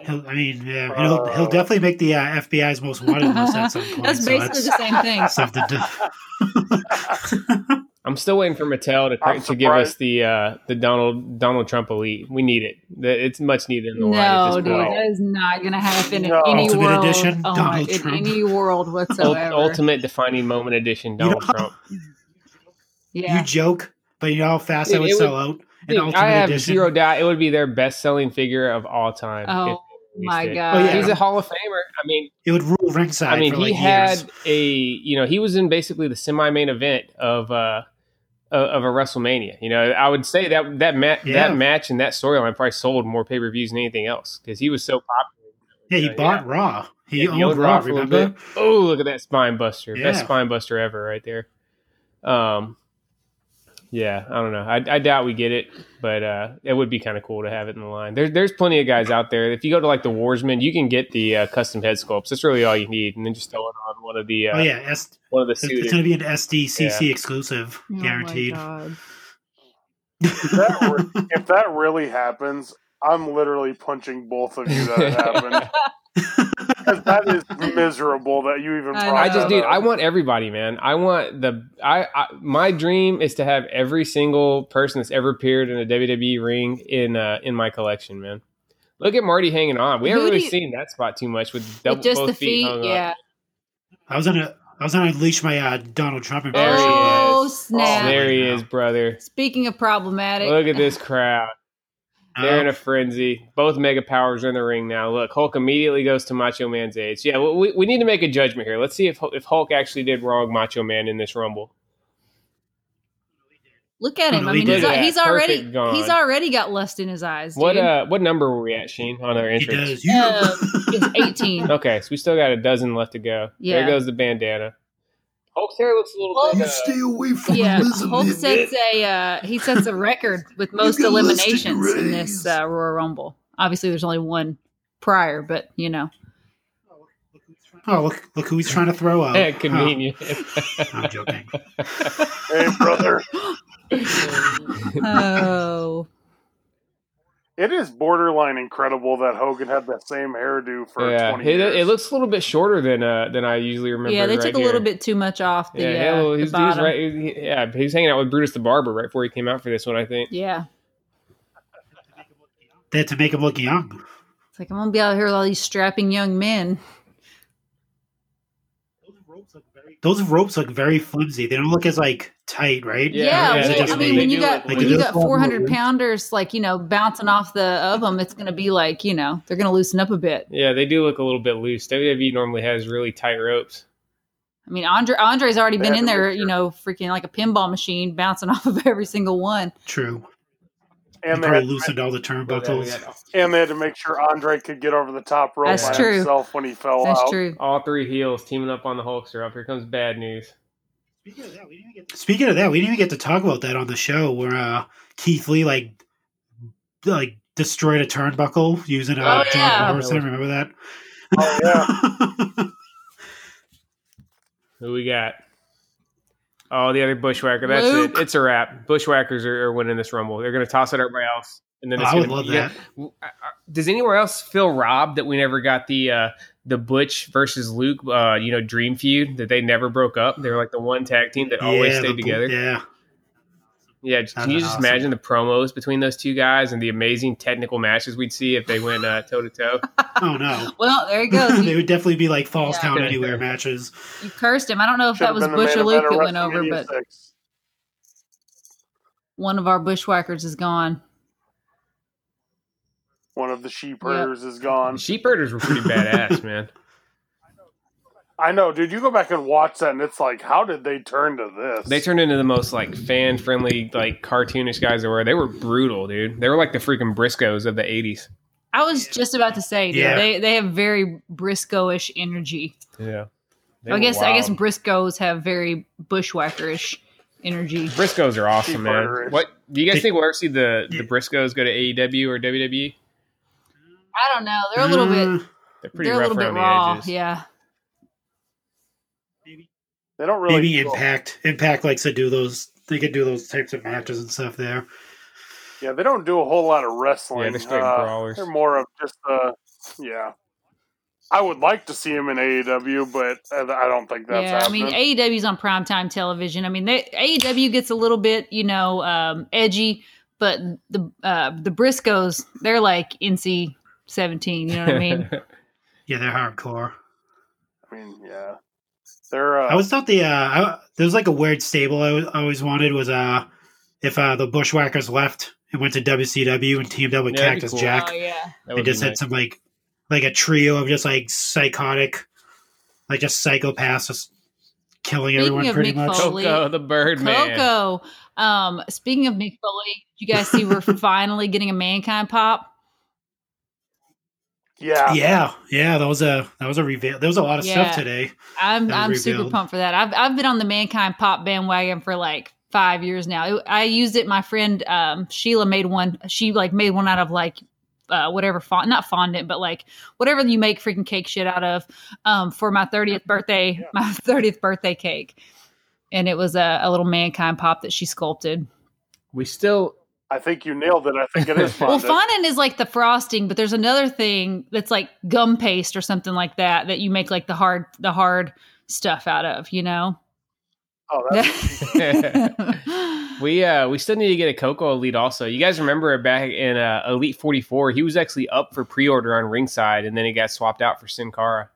He'll, I mean, yeah, he'll, he'll definitely make the uh, FBI's most wanted list at some point. That's so basically the same thing. (laughs) something to. I'm still waiting for Mattel to to give us the uh the Donald Donald Trump elite. We need it. The- It's much needed in the line at No, dude, that is not going to happen No. in any Ultimate world. Edition, oh my, Donald in Trump. any world whatsoever. ultimate defining moment edition You know Donald Trump. yeah. You joke, but you know how fast Dude, I would it would- sell out Dude, I have Edition. zero doubt it would be their best selling figure of all time. Oh, if they my released. God. Oh, yeah. He's a Hall of Famer. I mean, It would rule ringside. I mean, for like he had years. a you know he was in basically the semi main event of uh of of a WrestleMania. You know, I would say that that ma- Yeah. that match and that storyline probably sold more pay per views than anything else because he was so popular. Yeah, he Yeah, bought Raw. He Yeah, owned Raw. for a little Remember? bit. Oh, look at that spine buster! Best spine buster ever, right there. Um, yeah, I don't know. I, I doubt we get it, but uh, it would be kind of cool to have it in the line. There's there's plenty of guys out there. If you go to like the Warsman, you can get the uh, custom head sculpts. That's really all you need, and then just throw it on one of the uh, oh yeah, S- one of the it's, suited. it's going to be an SDCC exclusive, Oh my guaranteed. God. That re- if that really happens, I'm literally punching both of you that it happened. (laughs) Because that is miserable that you even I. I just, that dude, up. I want everybody, man. I want the, I, I, my dream is to have every single person that's ever appeared in a WWE ring in, uh, in my collection, man. Look at Marty hanging on. We Who haven't really you- seen that spot too much with, double, With just both the feet, hung up. yeah. I was gonna, I was gonna unleash my uh, Donald Trump impression. Oh, is. snap. There he is, brother. Speaking of problematic, Look at this crowd. They're in Uh, a frenzy. Both mega powers are in the ring now. Look, Hulk immediately goes to Macho Man's aid. So, yeah, we, we need to make a judgment here. Let's see if if Hulk actually did wrong Macho Man in this Rumble. Look at him. I mean, he's, that. he's already gone. he's already got lust in his eyes. What uh what number were we at, Sheen, on our entrance? he does. You. Um, it's 18. (laughs) Okay, so we still got a dozen left to go. Yeah. There goes the bandana. Hulk's hair looks a little Hulk- bit. Uh, away from Yeah, Hulk sets a uh, he sets a record with most got lust in eliminations in this uh, Royal Rumble. Obviously, there's only one prior, but you know, Oh, look, look who he's trying to throw out. yeah, convenient. Oh, I'm joking. (laughs) Hey, brother. (laughs) oh, It is borderline incredible that Hogan had that same hairdo for yeah, 20 it, years. it looks a little bit shorter than uh than I usually remember. yeah, they right took a here. little bit too much off the, Yeah, uh, yeah, well, the he was, he right. he- yeah, he was hanging out with Brutus the Barber right before he came out for this one. I think. Yeah, They had to make him look young. it's like I'm gonna be out here with all these strapping young men. Those ropes look very flimsy. They don't look as like tight, right? Yeah, Yeah, yeah, well, they I mean, when you got look when you got 400 pounders, like you know, bouncing off the of them, it's gonna be like you know, they're gonna loosen up a bit. Yeah, they do look a little bit loose. WWE normally has really tight ropes. I mean, Andre Andre's already been in there, make you know, freaking like a pinball machine, bouncing (laughs) off of every single one. True. and, And they probably had, loosened all the But, we turnbuckles. got and they had to make sure Andre could get over the top rope That's by true. himself when he fell That's out. true. all three heels teaming up on the Hulkster. Up here comes bad news. Speaking of that, we didn't even get to talk about that on the show where uh, Keith Lee like like destroyed a turnbuckle using a Oh, John yeah. Morrison. Remember that? Oh, yeah. (laughs) Who we got? Oh, the other Bushwhacker. That's Luke. it. It's a wrap. Bushwhackers are, are winning this Rumble. They're going to toss it everybody else. And then Oh, it's I would gonna, love you that. get- uh, Does anywhere else feel robbed that we never got the uh, the Butch versus Luke, uh, you know, Dream feud that they never broke up? They were like the one tag team that always Yeah, stayed the- together. Yeah. Yeah, can That'd you just awesome. imagine the promos between those two guys and the amazing technical matches we'd see if they went toe to toe? Oh no. Well, there he goes. (laughs) they would definitely be like Falls Yeah. Town Anywhere matches. you cursed him. I don't know if Should that was been the Butch or Luke that went over, but 6. one of our bushwhackers is gone. One of the sheep herders is gone. The sheep herders were pretty badass, (laughs) man. I know, dude. You go back and watch that, and it's like, how did they turn to this? They turned into the most like fan friendly, like cartoonish guys there were. They were brutal, dude. They were like the freaking Briscoes of the '80s. I was just about to say, dude, Yeah. they they have very Briscoe-ish energy. Yeah, I guess I guess Briscoes have very bushwhackerish energy. Briscoes are awesome, man. What do you guys think we'll ever see the the Yeah. Briscoes go to AEW or? WWE? I don't know. They're a little bit. Uh, They're pretty They're a rough little bit around the raw. edges. Yeah. They don't really. maybe go- Impact. Impact likes to do those. They could do those types of matches and stuff there. Yeah, they don't do a whole lot of wrestling. Yeah, they're Uh. They're more of just uh, yeah. I would like to see him in AEW, but I I don't think that's yeah, I mean happening. AEW's on primetime television. I mean, they, AEW gets a little bit, you know, um, edgy, but the uh, the Briscoes, they're like NC seventeen. You know what I mean? (laughs) Yeah, they're hardcore. I mean, yeah, they're. Uh, I always thought the uh, I, there was like a weird stable I always wanted was uh if uh the Bushwhackers left and went to WCW and teamed up with Yeah, Cactus cool. Jack. Oh yeah. That They just had nice. some like like a trio of just like psychotic, like just psychopaths just killing Speaking everyone of pretty Mick much. Foley- Koko the Birdman. Koko. Um, speaking of Mick Foley, you guys see we're (laughs) finally getting a mankind pop. Yeah, Yeah, yeah, that was a that was a reveal. There was a lot of Yeah. stuff today. I'm I'm was super pumped for that. I've I've been on the mankind pop bandwagon for like five years now. It- I used it. My friend um, Sheila made one. She like made one out of like uh, whatever font, not fondant, but like whatever you make freaking cake shit out of um, for my thirtieth birthday, my (laughs) thirtieth birthday cake. And it was a, a little mankind pop that she sculpted. We still I think you nailed it. I think it is (laughs) Well, fondant. fondant is like the frosting, but there's another thing that's like gum paste or something like that that you make like the hard the hard stuff out of. You know. Oh, that's (laughs) (laughs) we uh we still need to get a Koko Elite also. You guys remember back in uh, Elite 44, he was actually up for pre-order on ringside and then he got swapped out for Sin Cara.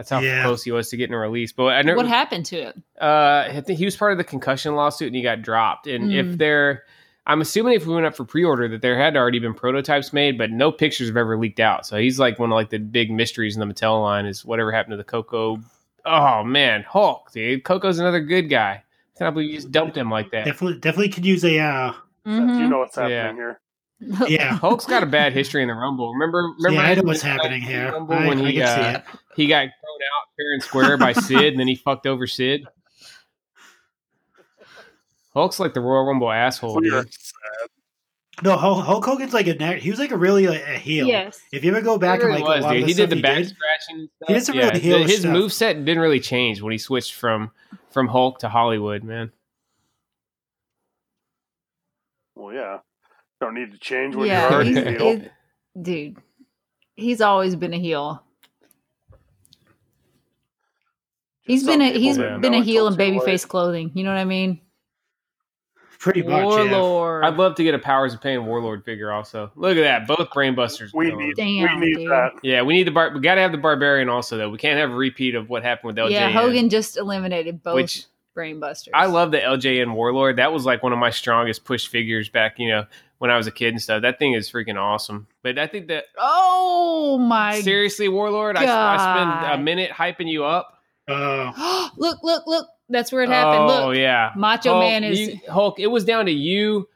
That's how Yeah. close he was to getting a release. But I know what happened to it? uh I think he was part of the concussion lawsuit and he got dropped. And if Mm. there I'm assuming if we went up for pre-order that there had already been prototypes made, but no pictures have ever leaked out. So he's like one of like the big mysteries in the Mattel line is whatever happened to the Koko. Oh man, Hulk, dude. Koko's another good guy. I cannot believe you just dumped him like that. Definitely, definitely could use a uh, you Mhm. know what's happening Yeah. here. Yeah. (laughs) Hulk's got a bad history in the Rumble. Remember, remember yeah, I know what's happening here. Rumble I, when I he can uh, see it. he got thrown out fair and square by Sid, and then he fucked over Sid. Hulk's like the Royal Rumble asshole. We are Dude. No, Hulk, Hulk Hogan's like a na- he was like a really like, a heel. Yes. If you ever go back He and like was, a lot dude. of He the did the stuff back did, scratching. He did some yeah, really heel his stuff. move set didn't really change when he switched from from Hulk to Hollywood, man. Well, yeah. Don't need to change when yeah, you're already he's- a heel. he's- dude. He's always been a heel. He's Some been a people he's didn't been know a heel in until too babyface clothing. You know what I mean? pretty much. Yeah. Warlord. I'd love to get a Powers of Pain Warlord figure. Also, look at that, both brainbusters. We going. need, Damn, we need dude. that. Yeah, we need the bar. We got to have the barbarian also though. We can't have a repeat of what happened with LJN. yeah, Hogan just eliminated both which brainbusters. I love the LJN Warlord. That was like one of my strongest push figures back, you know, when I was a kid and stuff. That thing is freaking awesome. But I think that Oh my! seriously, Warlord, I, I spend a minute hyping you up. Uh, (gasps) look! Look! Look! That's where it happened. Oh look, yeah, Macho Hulk, Man is- you- Hulk. It was down to you.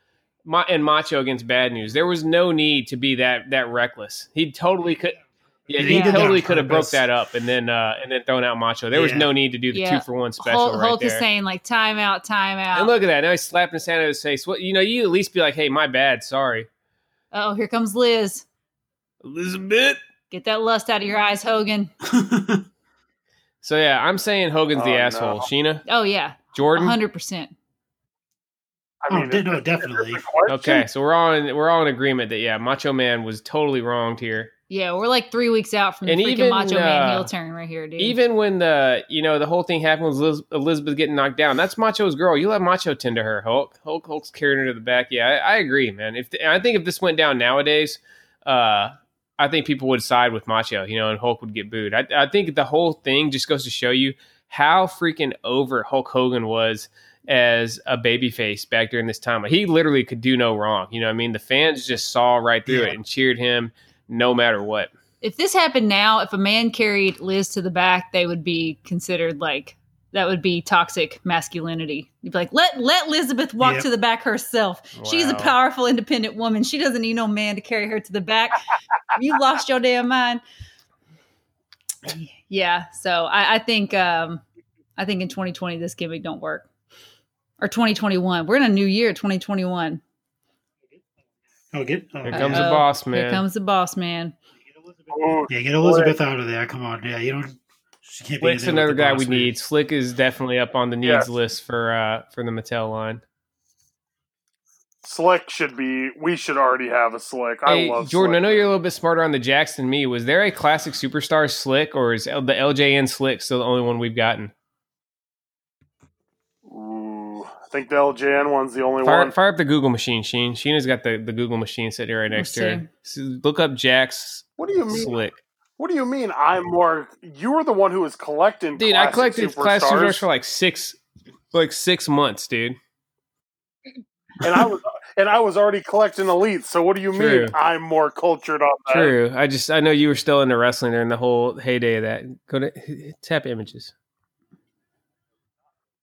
Ma- and Macho against Bad News. There was no need to be that that reckless. He totally could. Yeah, He he, totally could have broke that up and then uh and then thrown out Macho. There was Yeah. no need to do the Yeah. two for one special Hulk, right Hulk there. is saying like time out, time out. and look at that. Now he's slapping his hand at his face. What you know? You at least be like, "Hey, my bad. Sorry, oh, here comes Liz. Elizabeth." Get that lust out of your eyes, Hogan. (laughs) So yeah, I'm saying Hogan's Oh, the no. asshole. Sheena, Oh yeah, Jordan. hundred percent. I mean, oh, is- no, definitely. this a question? Okay, so we're all in, we're all in agreement that yeah, Macho Man was totally wronged here. Yeah, we're like three weeks out from the And freaking even, Macho Man uh, heel turn right here, dude. Even when the you know the whole thing happened with Liz- Elizabeth getting knocked down, that's Macho's girl. You let Macho tend to her. Hulk, Hulk, Hulk's carrying her to the back. Yeah, I, I agree, man. If I think if this went down nowadays, uh, I think people would side with Macho, you know, and Hulk would get booed. I, I think the whole thing just goes to show you how freaking over Hulk Hogan was as a babyface back during this time. Like, he literally could do no wrong. You know, what I mean, the fans just saw right through Yeah. it and cheered him no matter what. if this happened now, if a man carried Liz to the back, they would be considered like that would be toxic masculinity. You'd be like, let let Elizabeth walk Yep. to the back herself. She's a powerful, independent woman. She doesn't need no man to carry her to the back. (laughs) you lost your damn mind. Yeah, so I, I think um, I think in 2020 this gimmick don't work, or 2021. We're in a new year, 2021. Oh, get oh, Here comes the boss man. Here comes the boss man. Ooh, yeah, get Elizabeth out of there. Come on, yeah, you don't. She can't be in Slick's another guy we man. need. Slick is definitely up on the needs Yes. list for uh for the Mattel line. Slick should be. We should already have a Slick. I hey, love Jordan, Slick. I know you're a little bit smarter on the Jakks than me. Was there a classic superstar Slick, or is L- the LJN Slick still the only one we've gotten? Think the LJN one's the only Fire, one. fire up the Google machine, Sheen. Sheena's got the, the Google machine sitting right next to her. So look up Jack's What do you mean? Slick. What do you mean? I'm more. You were the one who was collecting. Dude, I collected classic superstars superstars, for like six, like six months, dude. and I was and I was already collecting elites. So what do you True. mean? I'm more cultured on that. True. I just I know you were still into wrestling during the whole heyday of that. Go to tap images.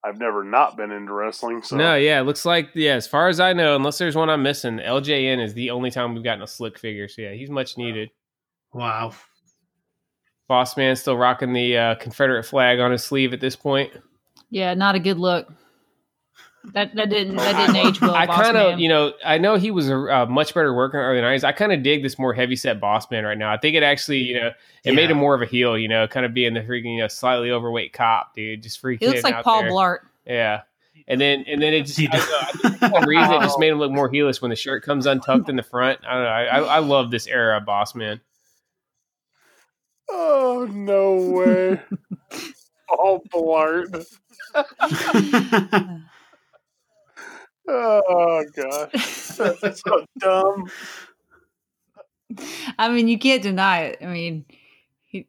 I've never not been into wrestling. So No, yeah, it looks like yeah. As far as I know, unless there's one I'm missing, LJN is the only time we've gotten a slick figure. So yeah, he's much needed. Wow. Boss man still rocking the uh, Confederate flag on his sleeve at this point. Yeah, not a good look. That that didn't that didn't age well. I kind of, you know, I know he was a uh, much better worker in the early '90s. I kind of dig this more heavy set boss man right now. I think it actually, you know, it made him more of a heel. You know, kind of being the freaking, you know, slightly overweight cop, dude. Just freaking. he looks like out Paul there. Blart. Yeah, and then and then it just He I don't know, I for reason it just (laughs) made him look more heelish when the shirt comes untucked in the front. I don't know. I, I, I love this era of Boss Man. Oh no way! (laughs) All blart. (laughs) Oh gosh, that's so (laughs) dumb. I mean, you can't deny it. I mean, he,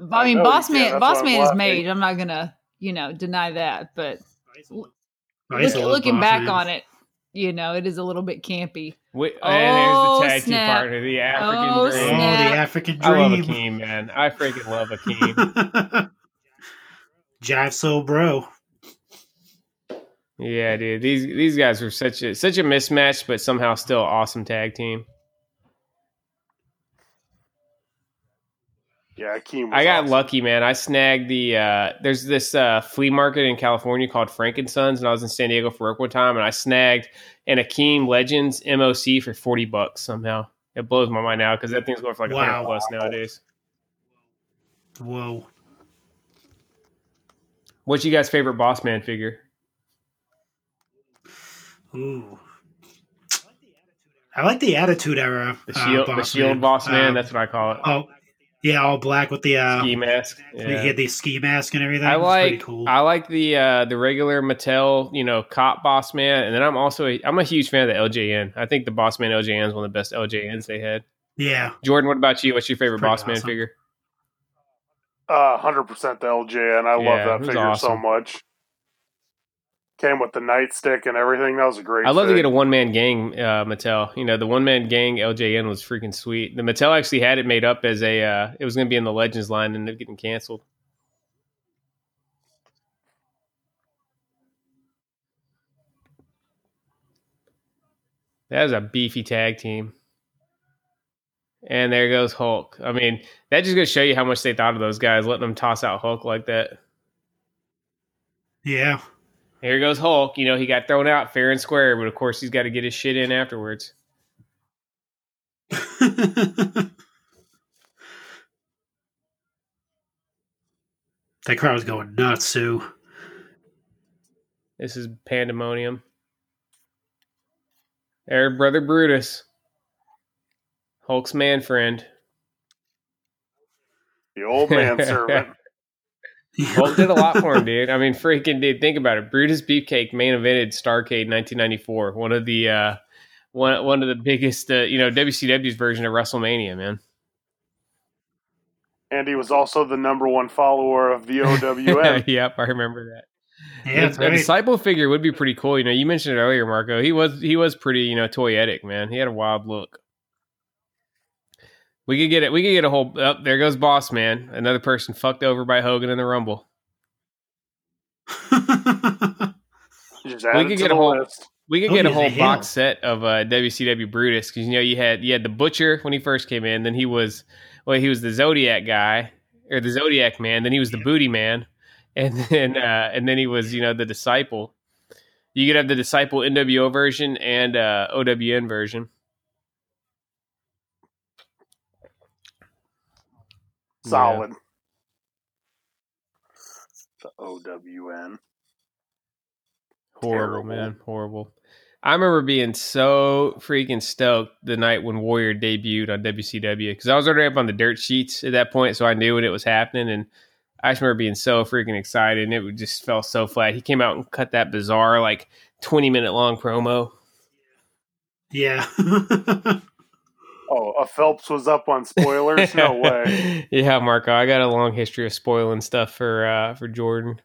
I I mean, Boss. Man, Boss Man is made. I'm not gonna, you know, deny that. But I look, looking back Man. on it, you know, it is a little bit campy. Wait, Oh, and there's the oh, tag team snap. partner, the African Oh, Dream. Oh, the African I love Dream. Akeem, man. I freaking love Akeem. (laughs) Jive Soul Bro. Yeah, dude. These these guys were such a such a mismatch, but somehow still awesome tag team. Yeah, Akeem. I got awesome. lucky, man. I snagged the uh there's this uh flea market in California called Frankensons, and I was in San Diego for work one time and I snagged an Akeem Legends MOC for forty bucks somehow. It blows my mind now because that thing's going for like a Wow. hundred plus nowadays. Whoa. What's you guys' favorite boss man figure? Ooh. I like the Attitude Era. The uh, shield the Boss shield Man. boss man, Um, that's what I call it. oh, yeah, all black with the uh, Ski mask. he had the ski mask and everything. I It was pretty like cool. I like the uh, the regular Mattel, you know, cop boss man, and then I'm also a, I'm a huge fan of the LJN. I think the boss man LJN is one of the best LJNs they had. yeah, Jordan, what about you? What's your favorite Pretty boss man awesome. figure? Uh, hundred percent the LJN. I Yeah, love that was figure so much. Came with the nightstick and everything. That was a great. I'd love to get a one man gang uh, Mattel. You know, the one man gang LJN was freaking sweet. The Mattel actually had it made up as a. Uh, it was going to be in the Legends line and ended up getting canceled. That was a beefy tag team. And there goes Hulk. I mean, that just goes to show you how much they thought of those guys, letting them toss out Hulk like that. yeah. Here goes Hulk. You know, he got thrown out fair and square, but of course he's got to get his shit in afterwards. (laughs) That crowd was going nuts too. This is pandemonium. There, brother Brutus, Hulk's man friend, the old man servant. (laughs) Hulk did a lot for him, dude. I mean, freaking dude, think about it. Brutus Beefcake main evented Starcade 1994, one of the uh, one one of the biggest, uh, you know, WCW's version of WrestleMania, man. And he was also the number one follower of the OWM. (laughs) yep, I remember that. Yeah, a, a disciple figure would be pretty cool. You know, you mentioned it earlier, Marco. He was he was pretty, you know, toyetic, man. He had a wild look. We could get it. We could get a whole. Oh, there goes Boss Man. Another person fucked over by Hogan in the Rumble. (laughs) we could get a whole. List. We could get a whole box set of uh, WCW Brutus because you know you had you had the Butcher when he first came in. Then he was well, he was the Zodiac guy or the Zodiac man. Then he was the Booty Man (laughs) and then uh, and then he was you know the disciple. You could have the disciple NWO version and uh, OWN version. Solid. Yeah. The OWN. Horrible, Terrible. man. Horrible. I remember being so freaking stoked the night when Warrior debuted on WCW because I was already up on the dirt sheets at that point, so I knew when it was happening. And I just remember being so freaking excited, and it just fell so flat. He came out and cut that bizarre, like twenty minute long promo. Yeah. (laughs) oh, a Phelps was up on spoilers? No (laughs) way. yeah, Marco, I got a long history of spoiling stuff for uh, for Jordan.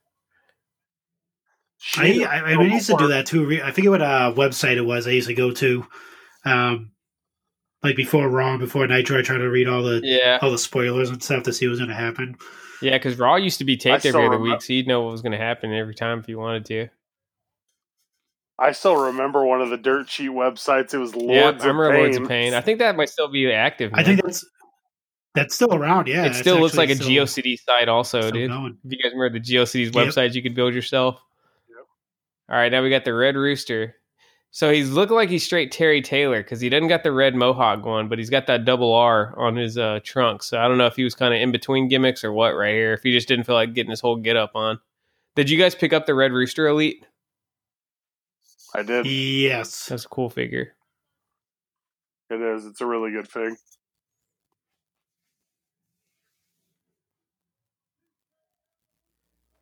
I, I, I, used to do that too. I forget what uh, website it was I used to go to. Um, like before Raw, before Nitro, I tried to read all the yeah. all the spoilers and stuff to see what was going to happen. Yeah, because Raw used to be taped every other week, so you'd know what was going to happen every time if you wanted to. I still remember one of the dirt sheet websites. It was Lords yeah, I remember of Pain. Lords of Pain. I think that might still be active. Man. I think that's that's still around. Yeah, it still looks like a GeoCity site, also, dude. Going. If you guys remember the GeoCities yep. websites, you could build yourself. Yep. All right, now we got the Red Rooster. So he's looking like he's straight Terry Taylor because he doesn't got the red mohawk going, but he's got that double R on his uh, trunk. So I don't know if he was kind of in between gimmicks or what right here. If he just didn't feel like getting his whole get up on. Did you guys pick up the Red Rooster Elite? I did. Yes, that's a cool figure. It is. It's a really good fig.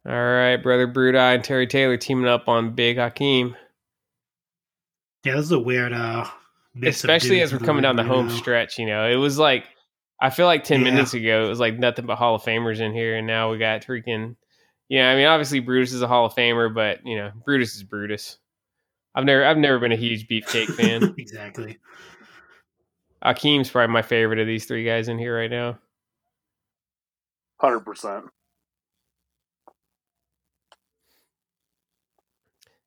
All right, brother Brudai and Terry Taylor teaming up on Big Akeem. Yeah, this is a weird uh especially as we're coming down the home now. stretch, you know. It was like I feel like 10 yeah. minutes ago it was like nothing but Hall of Famers in here and now we got freaking yeah, I mean obviously Brutus is a Hall of Famer, but you know, Brutus is Brutus. I've never I've never been a huge beefcake fan. (laughs) exactly. Akeem's probably my favorite of these three guys in here right now. Hundred percent.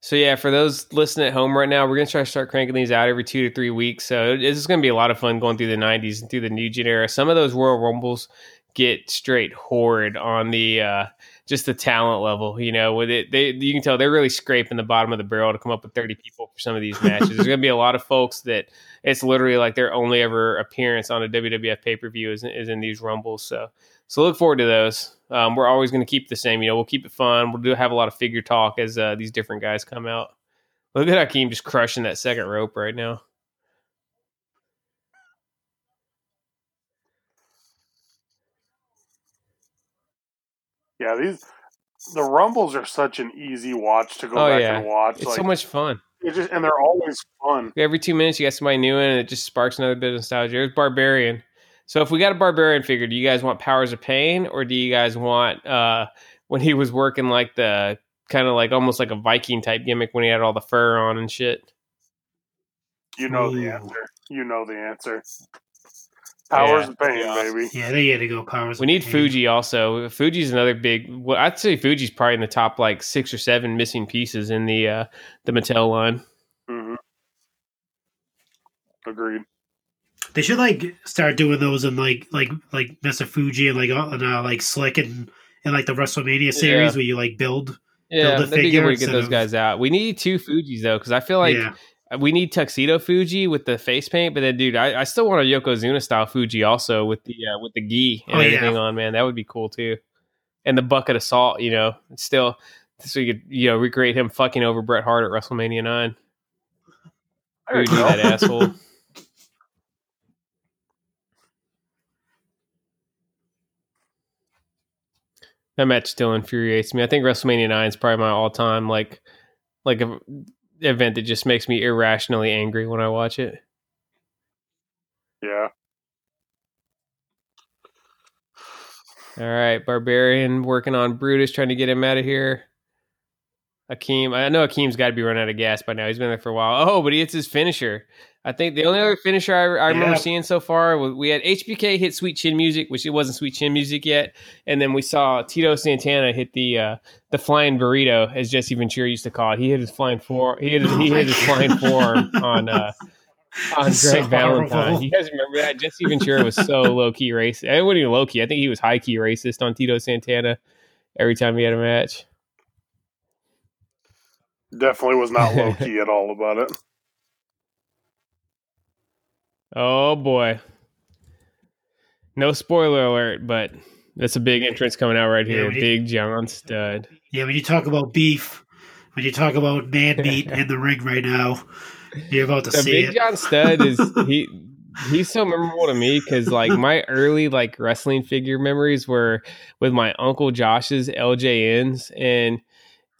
So yeah, for those listening at home right now, we're gonna try to start cranking these out every two to three weeks. So it's just gonna be a lot of fun going through the '90s and through the New Gen era. Some of those Royal Rumbles get straight horrid on the uh, just the talent level. You know, with it, they you can tell they're really scraping the bottom of the barrel to come up with 30 people for some of these matches. There's gonna be a lot of folks that it's literally like their only ever appearance on a WWF pay per view is, is in these Rumbles. So so look forward to those. Um, we're always going to keep the same. You know, we'll keep it fun. We'll do have a lot of figure talk as uh, these different guys come out. Look at Akeem just crushing that second rope right now. Yeah, these the rumbles are such an easy watch to go oh, back yeah. and watch. It's like, so much fun. Just, and they're always fun. Every two minutes, you got somebody new in, and it just sparks another bit of nostalgia. There's Barbarian. So if we got a barbarian figure, do you guys want Powers of Pain or do you guys want uh when he was working like the kind of like almost like a Viking type gimmick when he had all the fur on and shit? You know Ooh. the answer. You know the answer. Powers yeah. of Pain, yeah. baby. Yeah, they had to go Powers. We need pain. Fuji also. Fuji's another big. Well, I'd say Fuji's probably in the top like six or seven missing pieces in the uh the Mattel line. Mm-hmm. Agreed. They should like start doing those in like like like Mr. Fuji and like and uh, like Slick and and like the WrestleMania series yeah. where you like build. Yeah, build a that'd be get those of, guys out. We need two Fuji's though, because I feel like yeah. We need tuxedo Fuji with the face paint. But then, dude, I, I still want a Yokozuna style Fuji also with the uh, with the gi and oh, everything yeah. on. Man, that would be cool too. and the bucket of salt. You know, still, so you could you know recreate him fucking over Bret Hart at WrestleMania nine. Do that asshole? (laughs) That match still infuriates me. I think WrestleMania nine is probably my all time like like a event that just makes me irrationally angry when I watch it. Yeah. All right, Barbarian working on Brutus, trying to get him out of here. Akeem, I know Akeem's got to be running out of gas by now. He's been there for a while. Oh, but he hits his finisher. I think the only other finisher I, I remember seeing so far was we had HBK hit Sweet Chin Music, which it wasn't Sweet Chin Music yet, and then we saw Tito Santana hit the uh, the flying burrito, as Jesse Ventura used to call it. He hit his flying four. He hit his, he hit his flying forearm on uh, (laughs) on Greg so Valentine. Horrible. You guys remember that? Jesse Ventura was so (laughs) low key racist. I wasn't even low key. I think he was high key racist on Tito Santana every time he had a match. Definitely was not (laughs) low key at all about it. Oh boy. No spoiler alert, but that's a big entrance coming out right here. Yeah, big John Studd. Yeah, when you talk about beef, when you talk about man (laughs) meat in the ring right now, you're about to the see Big it. John Studd is (laughs) he he's so memorable to me because like my early like wrestling figure memories were with my uncle Josh's LJNs and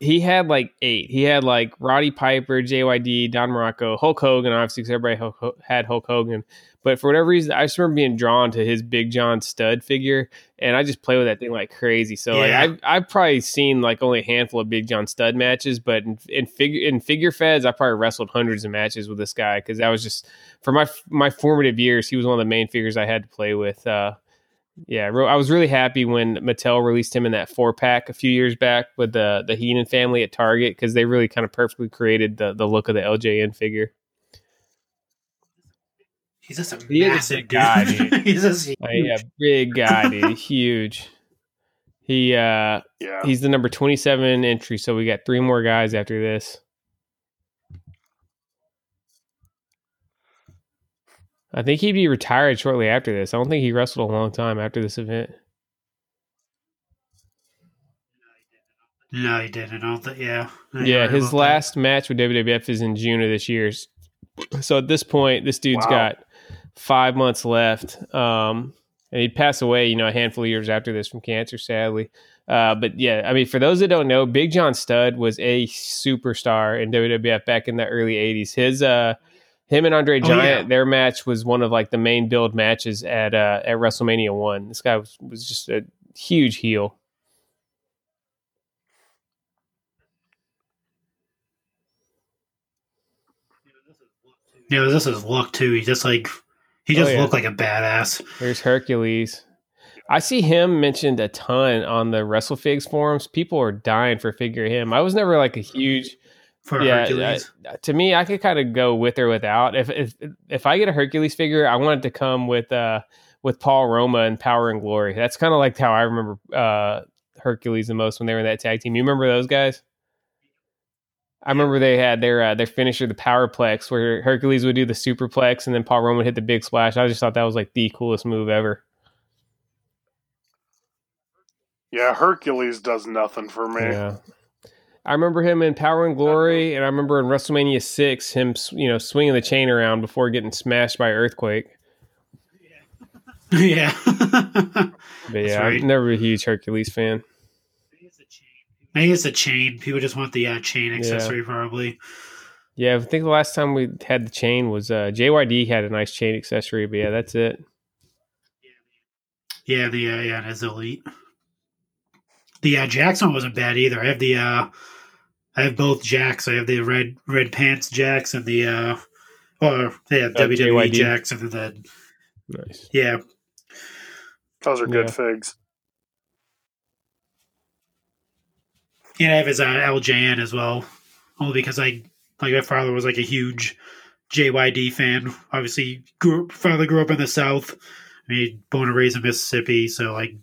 he had like eight. He had like Roddy Piper, JYD, Don Muraco, Hulk Hogan. Obviously, because everybody had Hulk Hogan. But for whatever reason, I just remember being drawn to his Big John Studd figure, and I just play with that thing like crazy. So yeah. like I've, I've probably seen like only a handful of Big John Studd matches, but in, in figure in figure feds, I probably wrestled hundreds of matches with this guy because that was just for my my formative years. He was one of the main figures I had to play with. Uh, yeah, I was really happy when Mattel released him in that four pack a few years back with the the Heenan family at Target because they really kind of perfectly created the the look of the LJN figure. He's just a he massive guy, dude. he's just huge. yeah, big guy, dude, (laughs) (laughs) huge. He uh, yeah, he's the number twenty seven entry, so we got three more guys after this. I think he'd be retired shortly after this. I don't think he wrestled a long time after this event. No, he didn't. I don't think. Yeah. Yeah, his last that. match with WWF is in June of this year. So at this point, this dude's wow. got five months left. Um, and he'd pass away, you know, a handful of years after this from cancer, sadly. Uh, but yeah, I mean, for those that don't know, Big John Studd was a superstar in WWF back in the early '80s. His uh, him and Andre Giant, oh, yeah. their match was one of like the main build matches at uh, at WrestleMania one. This guy was, was just a huge heel. Yeah, this is look too. He just like he just oh, yeah. looked like a badass. There's Hercules. I see him mentioned a ton on the WrestleFigs forums. People are dying for figure him. I was never like a huge for yeah, Hercules. Uh, to me, I could kind of go with or without. If if if I get a Hercules figure, I want it to come with uh with Paul Roma and Power and Glory. That's kind of like how I remember uh Hercules the most when they were in that tag team. You remember those guys? I remember they had their uh, their finisher, the Powerplex, where Hercules would do the Superplex and then Paul Roma would hit the big splash. I just thought that was like the coolest move ever. Yeah, Hercules does nothing for me. Yeah. I remember him in Power and Glory, and I remember in WrestleMania six him, you know, swinging the chain around before getting smashed by earthquake. (laughs) Yeah, but yeah, right. I'm never a huge Hercules fan. Maybe it's a chain. People just want the uh, chain accessory, yeah. probably. Yeah, I think the last time we had the chain was uh, JYD had a nice chain accessory, but yeah, that's it. Yeah, the uh, yeah, that's elite. The uh, Jackson wasn't bad either. I have the uh, I have both Jakks. I have the red red pants Jakks and the uh or yeah, uh, WWE JYD. Jakks and then nice. Yeah. Those are good yeah. figs. Yeah, I have his uh, LJN as well. Only because I like my father was like a huge JYD fan. Obviously, grew father grew up in the South. I mean, born and raised in Mississippi, so like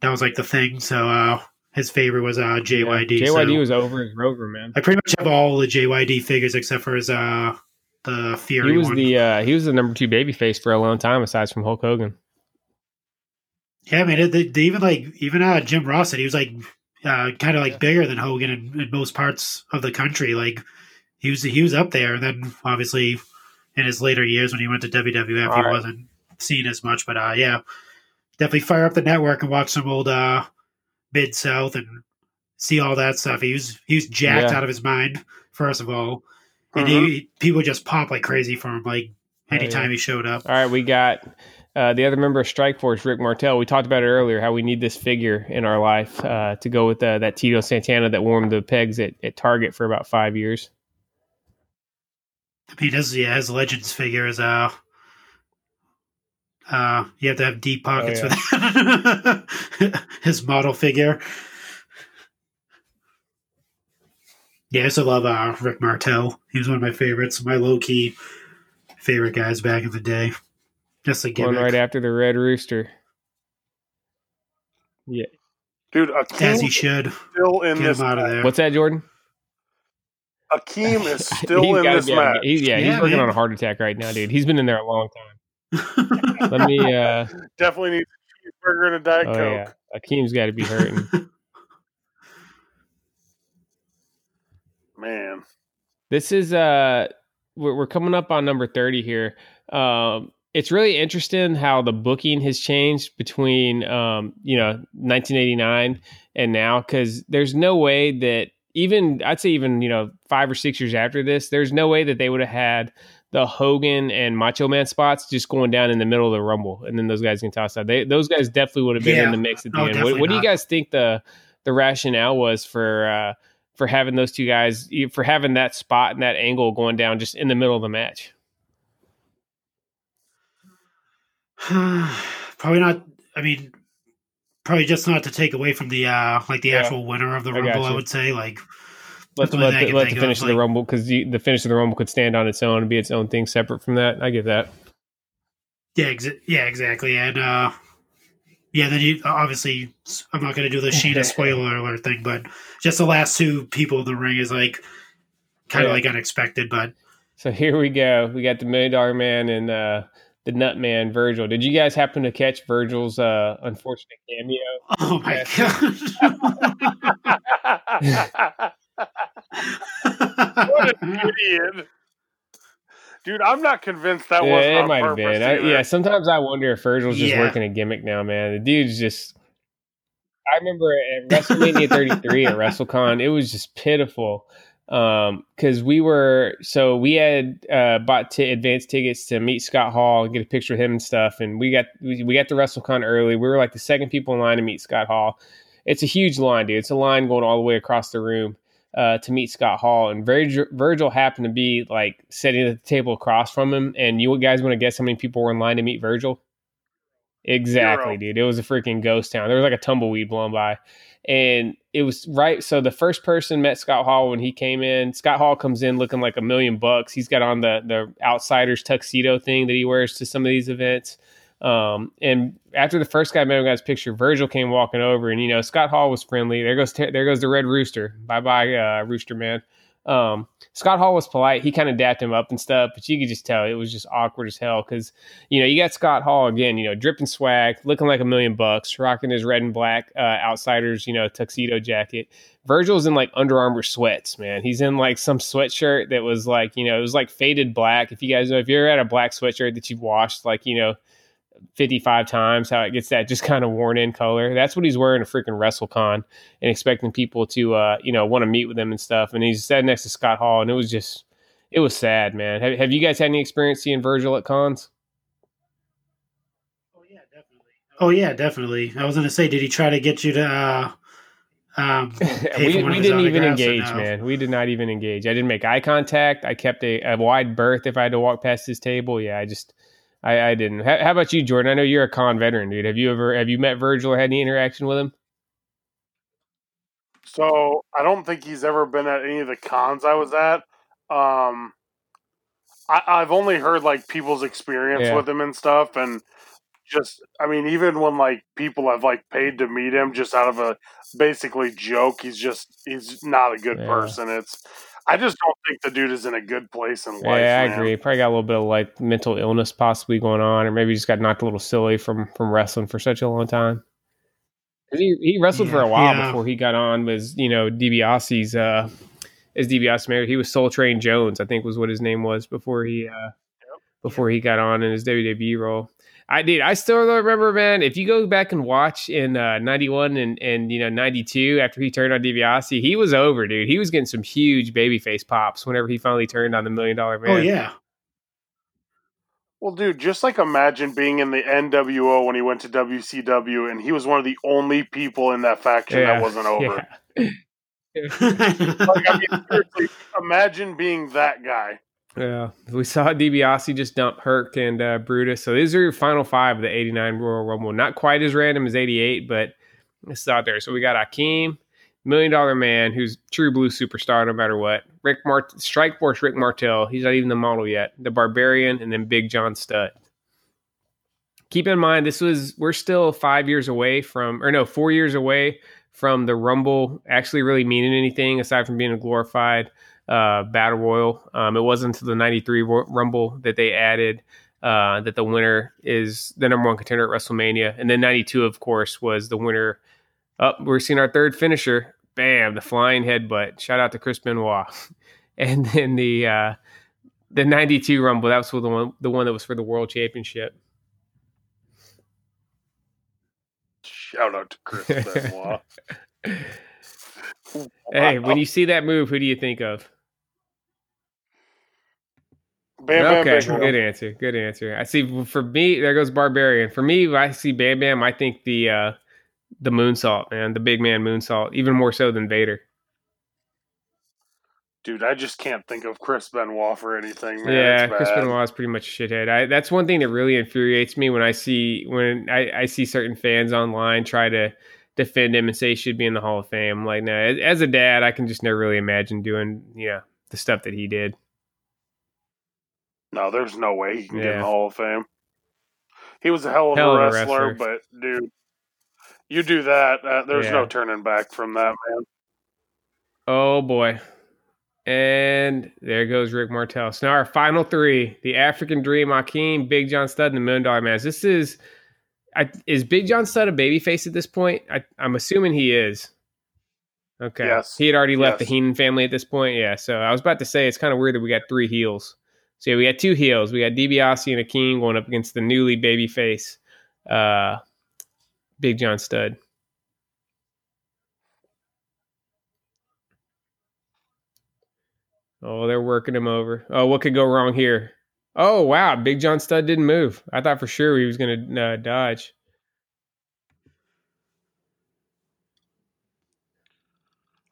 that was like the thing. So uh his favorite was uh, JYD. Yeah, JYD so was over his Rover, man. I pretty much have all the JYD figures except for his uh the Fury. He was one. the uh he was the number two baby face for a long time, aside from Hulk Hogan. Yeah, I mean, they, they even like even uh, Jim Ross said he was like uh, kind of like bigger than Hogan in, in, most parts of the country. Like he was he was up there. And then obviously in his later years when he went to WWF, All he right. wasn't seen as much. But uh, yeah, definitely fire up the network and watch some old uh, Mid South and see all that stuff. He was he was jacked yeah. out of his mind. First of all, and mm-hmm. he, people just pop like crazy for him. Like anytime oh, yeah. he showed up. All right, we got uh, the other member of Strikeforce, Rick Martel, we talked about it earlier how we need this figure in our life uh, to go with uh, that Tito Santana that warmed the pegs at, at Target for about five years. He does, yeah, his Legends figure is uh, uh, you have to have deep pockets oh, yeah. for that. (laughs) his model figure. Yeah, I also love uh, Rick Martel. He was one of my favorites, my low key favorite guys back in the day. Just a gimmick. One right after the Red Rooster. Yeah. Dude, as he should. Still in Get this out of there. What's that, Jordan? Akeem is (laughs) still in this match. He's, yeah, yeah, he's working on a heart attack right now, dude. He's been in there a long time. Let me. uh (laughs) Definitely needs a cheeseburger and a diet oh, coke. Yeah. Akeem's got to be hurting. (laughs) Man, this is uh, we're, we're coming up on number thirty here. Um, it's really interesting how the booking has changed between um, you know 1989 and now because there's no way that even I'd say even you know five or six years after this, there's no way that they would have had the Hogan and Macho Man spots just going down in the middle of the Rumble, and then those guys can toss out. They those guys definitely would have been yeah. in the mix at the oh, end. What, what do you guys think the the rationale was for uh, for having those two guys for having that spot and that angle going down just in the middle of the match? (sighs) probably not. I mean, probably just not to take away from the uh like the yeah. actual winner of the rumble. I, I would say like. Let, the, let, the, let the finish of, the rumble because the, the finish of the rumble could stand on its own and be its own thing separate from that. I get that. Yeah, exa- yeah, exactly, and uh, yeah. Then you obviously, I'm not going to do the Sheena (laughs) spoiler alert thing, but just the last two people in the ring is like kind of yeah. like unexpected. But so here we go. We got the Million Dollar Man and uh, the Nutman Virgil. Did you guys happen to catch Virgil's uh, unfortunate cameo? Oh my god! (laughs) (laughs) what an idiot! Dude, I'm not convinced that yeah, was. It might have been. I, yeah, sometimes I wonder if Virgil's just yeah. working a gimmick now, man. The dude's just. I remember at (laughs) WrestleMania 33 at WrestleCon, it was just pitiful um because we were so we had uh bought t- advance tickets to meet scott hall and get a picture of him and stuff and we got we, we got to wrestlecon early we were like the second people in line to meet scott hall it's a huge line dude it's a line going all the way across the room uh, to meet Scott Hall, and Virgil, Virgil happened to be like sitting at the table across from him. And you guys want to guess how many people were in line to meet Virgil? Exactly, Zero. dude. It was a freaking ghost town. There was like a tumbleweed blowing by and it was right. So the first person met Scott Hall when he came in. Scott Hall comes in looking like a million bucks. He's got on the the outsiders tuxedo thing that he wears to some of these events. Um, and after the first guy him, got his picture, Virgil came walking over, and you know Scott Hall was friendly. There goes there goes the red rooster. Bye bye, uh, rooster man. Um, Scott Hall was polite. He kind of dapped him up and stuff, but you could just tell it was just awkward as hell because, you know, you got Scott Hall again, you know, dripping swag, looking like a million bucks, rocking his red and black uh, outsiders, you know, tuxedo jacket. Virgil's in like Under Armour sweats, man. He's in like some sweatshirt that was like, you know, it was like faded black. If you guys know, if you're at a black sweatshirt that you've washed, like, you know, 55 times, how it gets that just kind of worn in color. That's what he's wearing a freaking WrestleCon and expecting people to, uh, you know, want to meet with him and stuff. And he's sat next to Scott Hall, and it was just, it was sad, man. Have, have you guys had any experience seeing Virgil at cons? Oh yeah, definitely. Oh yeah, definitely. I was gonna say, did he try to get you to? Uh, um, (laughs) we, we didn't even engage, no? man. We did not even engage. I didn't make eye contact. I kept a, a wide berth if I had to walk past his table. Yeah, I just I, I didn't. How, how, about you, Jordan? I know you're a con veteran, dude. Have you ever have you met Virgil or had any interaction with him? So I don't think he's ever been at any of the cons I was at. Um, I, have only heard like people's experience yeah. with him and stuff, and just I mean, even when like people have like paid to meet him just out of a basically joke, he's just he's not a good yeah. person. It's I just don't think the dude is in a good place in life. Yeah, I man. agree. Probably got a little bit of like mental illness possibly going on, or maybe just got knocked a little silly from from wrestling for such a long time. He he wrestled for a while yeah. before he got on. Was you know DiBiase's uh, as DiBiase married, he was Soul Train Jones, I think was what his name was before he uh, before he got on in his WWE role. I did. I still remember, man. If you go back and watch in uh, '91 and and you know '92, after he turned on DiBiase, he was over, dude. He was getting some huge babyface pops whenever he finally turned on the Million Dollar Man. Oh yeah. Well, dude, just like imagine being in the NWO when he went to WCW, and he was one of the only people in that faction that wasn't over. Yeah. (laughs) (laughs) Like, I mean, imagine being that guy. Yeah, we saw DiBiase just dump Herc and uh, Brutus. So these are your final five of the '89 Royal Rumble. Not quite as random as '88, but it's out there. So we got Akeem, Million Dollar Man, who's true blue superstar no matter what. Rick Mart, Strike Force Rick Martel. He's not even the model yet. The Barbarian, and then Big John Studd. Keep in mind, this was we're still five years away from, or no, four years away from the Rumble actually really meaning anything aside from being a glorified uh, battle royal. Um, it wasn't until the '93 Rumble that they added uh, that the winner is the number one contender at WrestleMania, and then '92, of course, was the winner. Up, we're seeing our third finisher. Bam, the flying headbutt. Shout out to Chris Benoit. (laughs) And then the uh, the '92 Rumble. That was the one the one that was for the World Championship. Shout out to Chris (laughs) Benoit. (laughs) Hey, when you see that move, who do you think of? Bam Bam okay, good answer. Good answer. I see. For me, there goes Barbarian. For me, I see Bam Bam. I think the uh, the moonsault, man, the big man moonsault, even more so than Vader. Dude, I just can't think of Chris Benoit for anything, man. yeah, Chris. Benoit is pretty much a shithead. I, that's one thing that really infuriates me when I see when I, I see certain fans online try to defend him and say he should be in the Hall of Fame. I'm like, no, as, as a dad, I can just never really imagine doing you know the stuff that he did. No, there's no way he can get in the Hall of Fame. He was a hell of, Hell a, of a wrestler, wrestler. but dude, you do that, uh, there's Yeah. no turning back from that, man. Oh boy. And there goes Rick Martel. So now our final three: the African Dream, Akeem, Big John Studd, and the Million Dollar Man. This is, I, is Big John Studd a babyface at this point? I, I'm assuming he is. Okay. Yes. He had already left Yes. the Heenan family at this point. Yeah. So I was about to say it's kind of weird that we got three heels. So yeah, we got two heels. We got DiBiase and Akeem going up against the newly babyface, uh, Big John Studd. Oh, they're working him over. Oh, what could go wrong here? Oh, wow. Big John Studd didn't move. I thought for sure he was going to uh, dodge.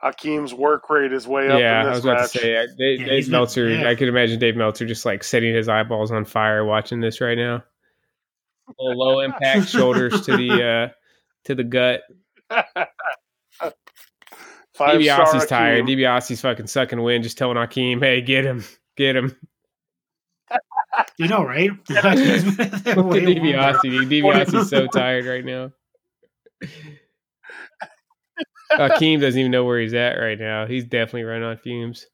Akeem's work rate is way up Yeah, in I was about match. to say, Dave, Yeah, Dave he's not- Meltzer, yeah. I could imagine Dave Meltzer just like setting his eyeballs on fire watching this right now. Little low impact shoulders to the uh, (laughs) to the gut. Five DiBiase's tired. Hakeem. DiBiase's fucking sucking wind, just telling Akeem, "Hey, get him, get him." (laughs) You know, right? (laughs) Look at DiBiase. dude. DiBiase's so tired right now. Akeem doesn't even know where he's at right now. He's definitely running on fumes.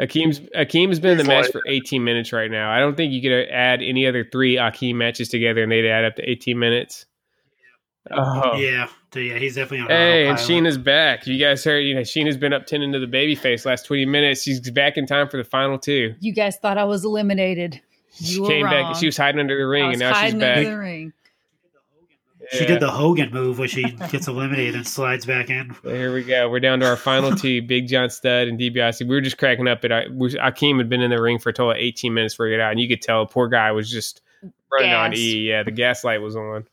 Akeem's Akeem's been in the He's match like- for 18 minutes right now. I don't think you could add any other three Akeem matches together and they'd add up to 18 minutes. Oh. Yeah, so yeah, he's definitely on. Hey, and autopilot. Sheena's back. You guys heard, you know, Sheena's been up 10 into the babyface last 20 minutes. She's back in time for the final two. You guys thought I was eliminated. She You were came wrong. back. She was hiding under the I ring, was and now she's hiding back. Under the ring. She Yeah. did the Hogan move where she gets eliminated and slides back in. So here we go. We're down to our final (laughs) two: Big John Studd and DiBiase. We were just cracking up at I- we- Akeem had been in the ring for a total of 18 minutes before he got out, and you could tell the poor guy was just running on E. Yeah, the gaslight was on.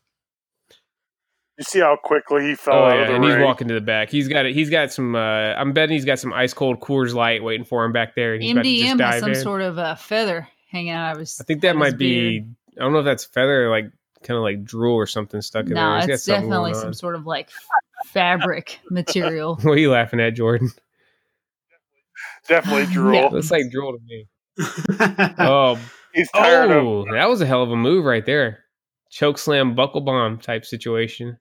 You see how quickly he fell Oh out of the and he's walking to the back. He's got it. He's got some. Uh, I'm betting he's got some ice cold Coors Light waiting for him back there. And he's about to just MDM has some in. sort of a feather hanging out of his. I think that out of might be. beard. I don't know if that's feather, like kind of like drool or something stuck in there. No, He's got it's definitely some sort of like fabric (laughs) material. What are you laughing at, Jordan? Definitely (laughs) drool. Yeah. Looks like drool to me. (laughs) Oh, He's tired of Oh, that was a hell of a move right there. Choke slam, buckle bomb type situation.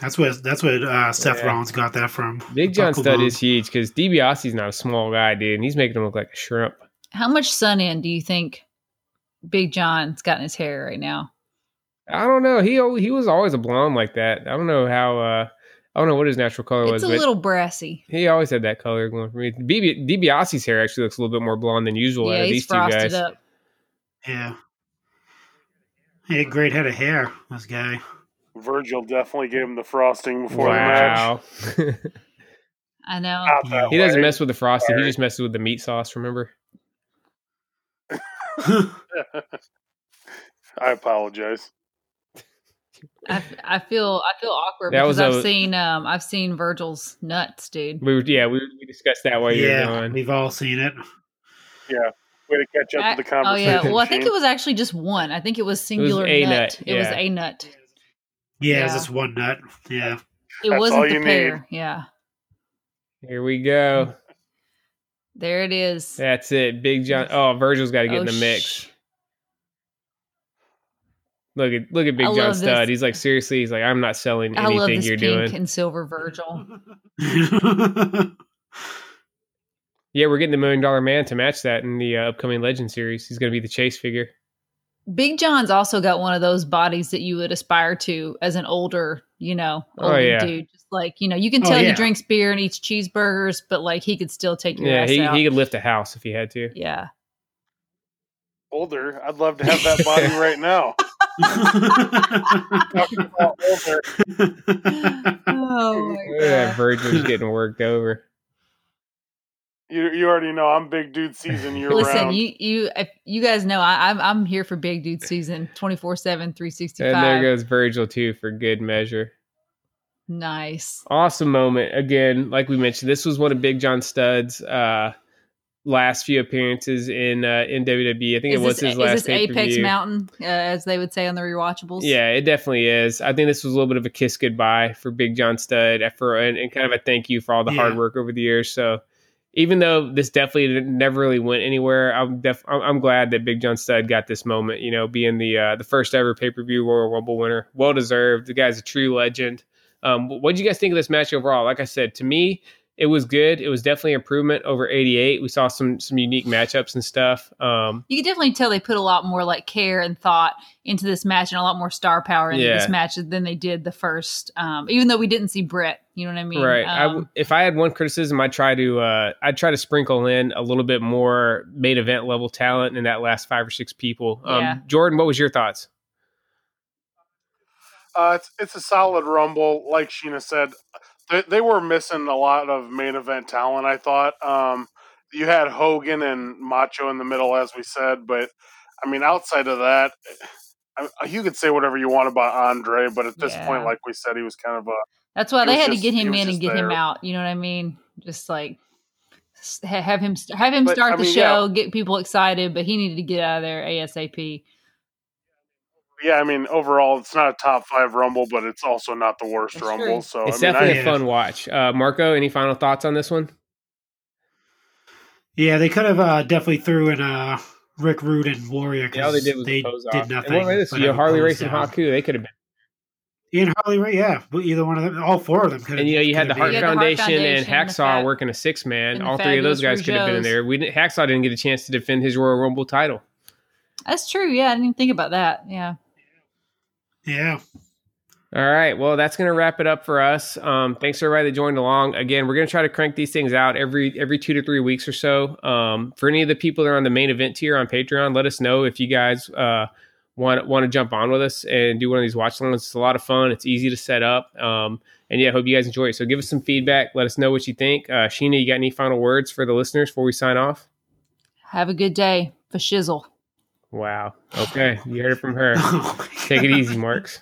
That's what that's what uh, Seth yeah. Rollins got that from. Big John Studd is huge because DiBiase's not a small guy, dude, and he's making him look like a shrimp. How much sun in do you think Big John's got in his hair right now? I don't know. He he was always a blonde like that. I don't know how. Uh, I don't know what his natural color it's was. It's a little brassy. He always had that color going for me. DiBi- DiBiase's hair actually looks a little bit more blonde than usual. Yeah, out of he's these two guys. Up. Yeah. He had great head of hair. This guy. Virgil definitely gave him the frosting before wow. the match. (laughs) I know. He doesn't mess with the frosting. He just messes with the meat sauce. Remember? (laughs) I apologize. I, I feel I feel awkward that because I've a, seen um I've seen Virgil's nuts, dude. We yeah we, we discussed that while yeah, you're. We've all seen it. Yeah, way to catch up I, to the conversation. Oh yeah, well I think it was actually just one. I think it was singular it was nut. nut. It yeah. was a nut. Yeah, yeah. it's just one nut. Yeah, it That's wasn't the pair. Need. Yeah. Here we go. There it is. That's it. Big John. Oh, Virgil's got to get oh, in the mix. Sh- Look at look at Big John Studd. This. He's like seriously. He's like I'm not selling anything I love this you're pink doing. And silver Virgil. (laughs) yeah, we're getting the Million Dollar Man to match that in the uh, upcoming Legend series. He's going to be the chase figure. Big John's also got one of those bodies that you would aspire to as an older, you know, Oh, yeah. dude. Just like you know, you can Oh, tell he drinks beer and eats cheeseburgers, but like he could still take your Yeah, ass he, out. he could lift a house if he had to. yeah. Older, I'd love to have that body right now. (laughs) Talking about older. (laughs) Oh my Look at that god. Virgil's getting worked over. You you already know I'm big dude season year Listen, round. you you if you guys know I, I'm I'm here for big dude season 24 7 365. And there goes Virgil too for good measure. Nice. Awesome moment. Again, like we mentioned, this was one of Big John Studd's uh, last few appearances in uh, in WWE. I think Is it was this, his last is this Apex pay-per-view. Mountain, uh, as they would say on the rewatchables? Yeah, it definitely is. I think this was a little bit of a kiss goodbye for Big John Studd for and, and kind of a thank you for all the Yeah. hard work over the years. So even though this definitely never really went anywhere, I'm def- I'm glad that Big John Studd got this moment. You know, being the uh, the first ever pay per view Royal Rumble winner, well deserved. The guy's a true legend. Um, what did you guys think of this match overall? Like I said, to me, it was good. It was definitely improvement over '88. We saw some some unique matchups and stuff. Um, You can definitely tell they put a lot more like care and thought into this match and a lot more star power into Yeah. this match than they did the first. Um, even though we didn't see Britt, you know what I mean? Right. I w Um, if I had one criticism, I'd try to uh, I'd try to sprinkle in a little bit more main event level talent in that last five or six people. Um, Yeah. Jordan, what was your thoughts? Uh, it's it's a solid rumble, like Sheena said. They, they were missing a lot of main event talent. I thought um, you had Hogan and Macho in the middle, as we said, but I mean, outside of that, I, you could say whatever you want about Andre, but at this Yeah. point, like we said, he was kind of a that's why they had to get him in and just get him out. You know what I mean? Just like have him have him But, start I the mean, show, get people excited, but he needed to get out of there asap. Yeah. I mean, overall, it's not a top five rumble, but it's also not the worst That's rumble. true. So it's I mean, definitely I, a fun watch. Uh, Marco, any final thoughts on this one? yeah, they could have uh, definitely threw in uh, Rick Rude and Warrior. 'cause Yeah, all they did was they pose did off. nothing. And what this? You know, Harley opposed Race and. Haku, they could have been. Ian Harley, Race, yeah, but either one of them, all four of them could. And you know, you had the Hart You had the Hart Foundation, and Foundation, and Hacksaw Fab- working a six man. All three of those guys could have been in there. We didn't, Hacksaw didn't get a chance to defend his Royal Rumble title. That's true. Yeah, I didn't even think about that. Yeah. Yeah, All right. Well, that's going to wrap it up for us. Um, thanks to everybody that joined along. Again, we're going to try to crank these things out every every two to three weeks or so. Um, for any of the people that are on the main event tier on Patreon, let us know if you guys uh, want want to jump on with us and do one of these watch alongs. It's a lot of fun. It's easy to set up. Um, and yeah, hope you guys enjoy it. So give us some feedback. Let us know what you think. Uh, Sheena, you got any final words for the listeners before we sign off? Have a good day for shizzle. Wow. Okay. You heard it from her. Take it easy, (laughs) Marks.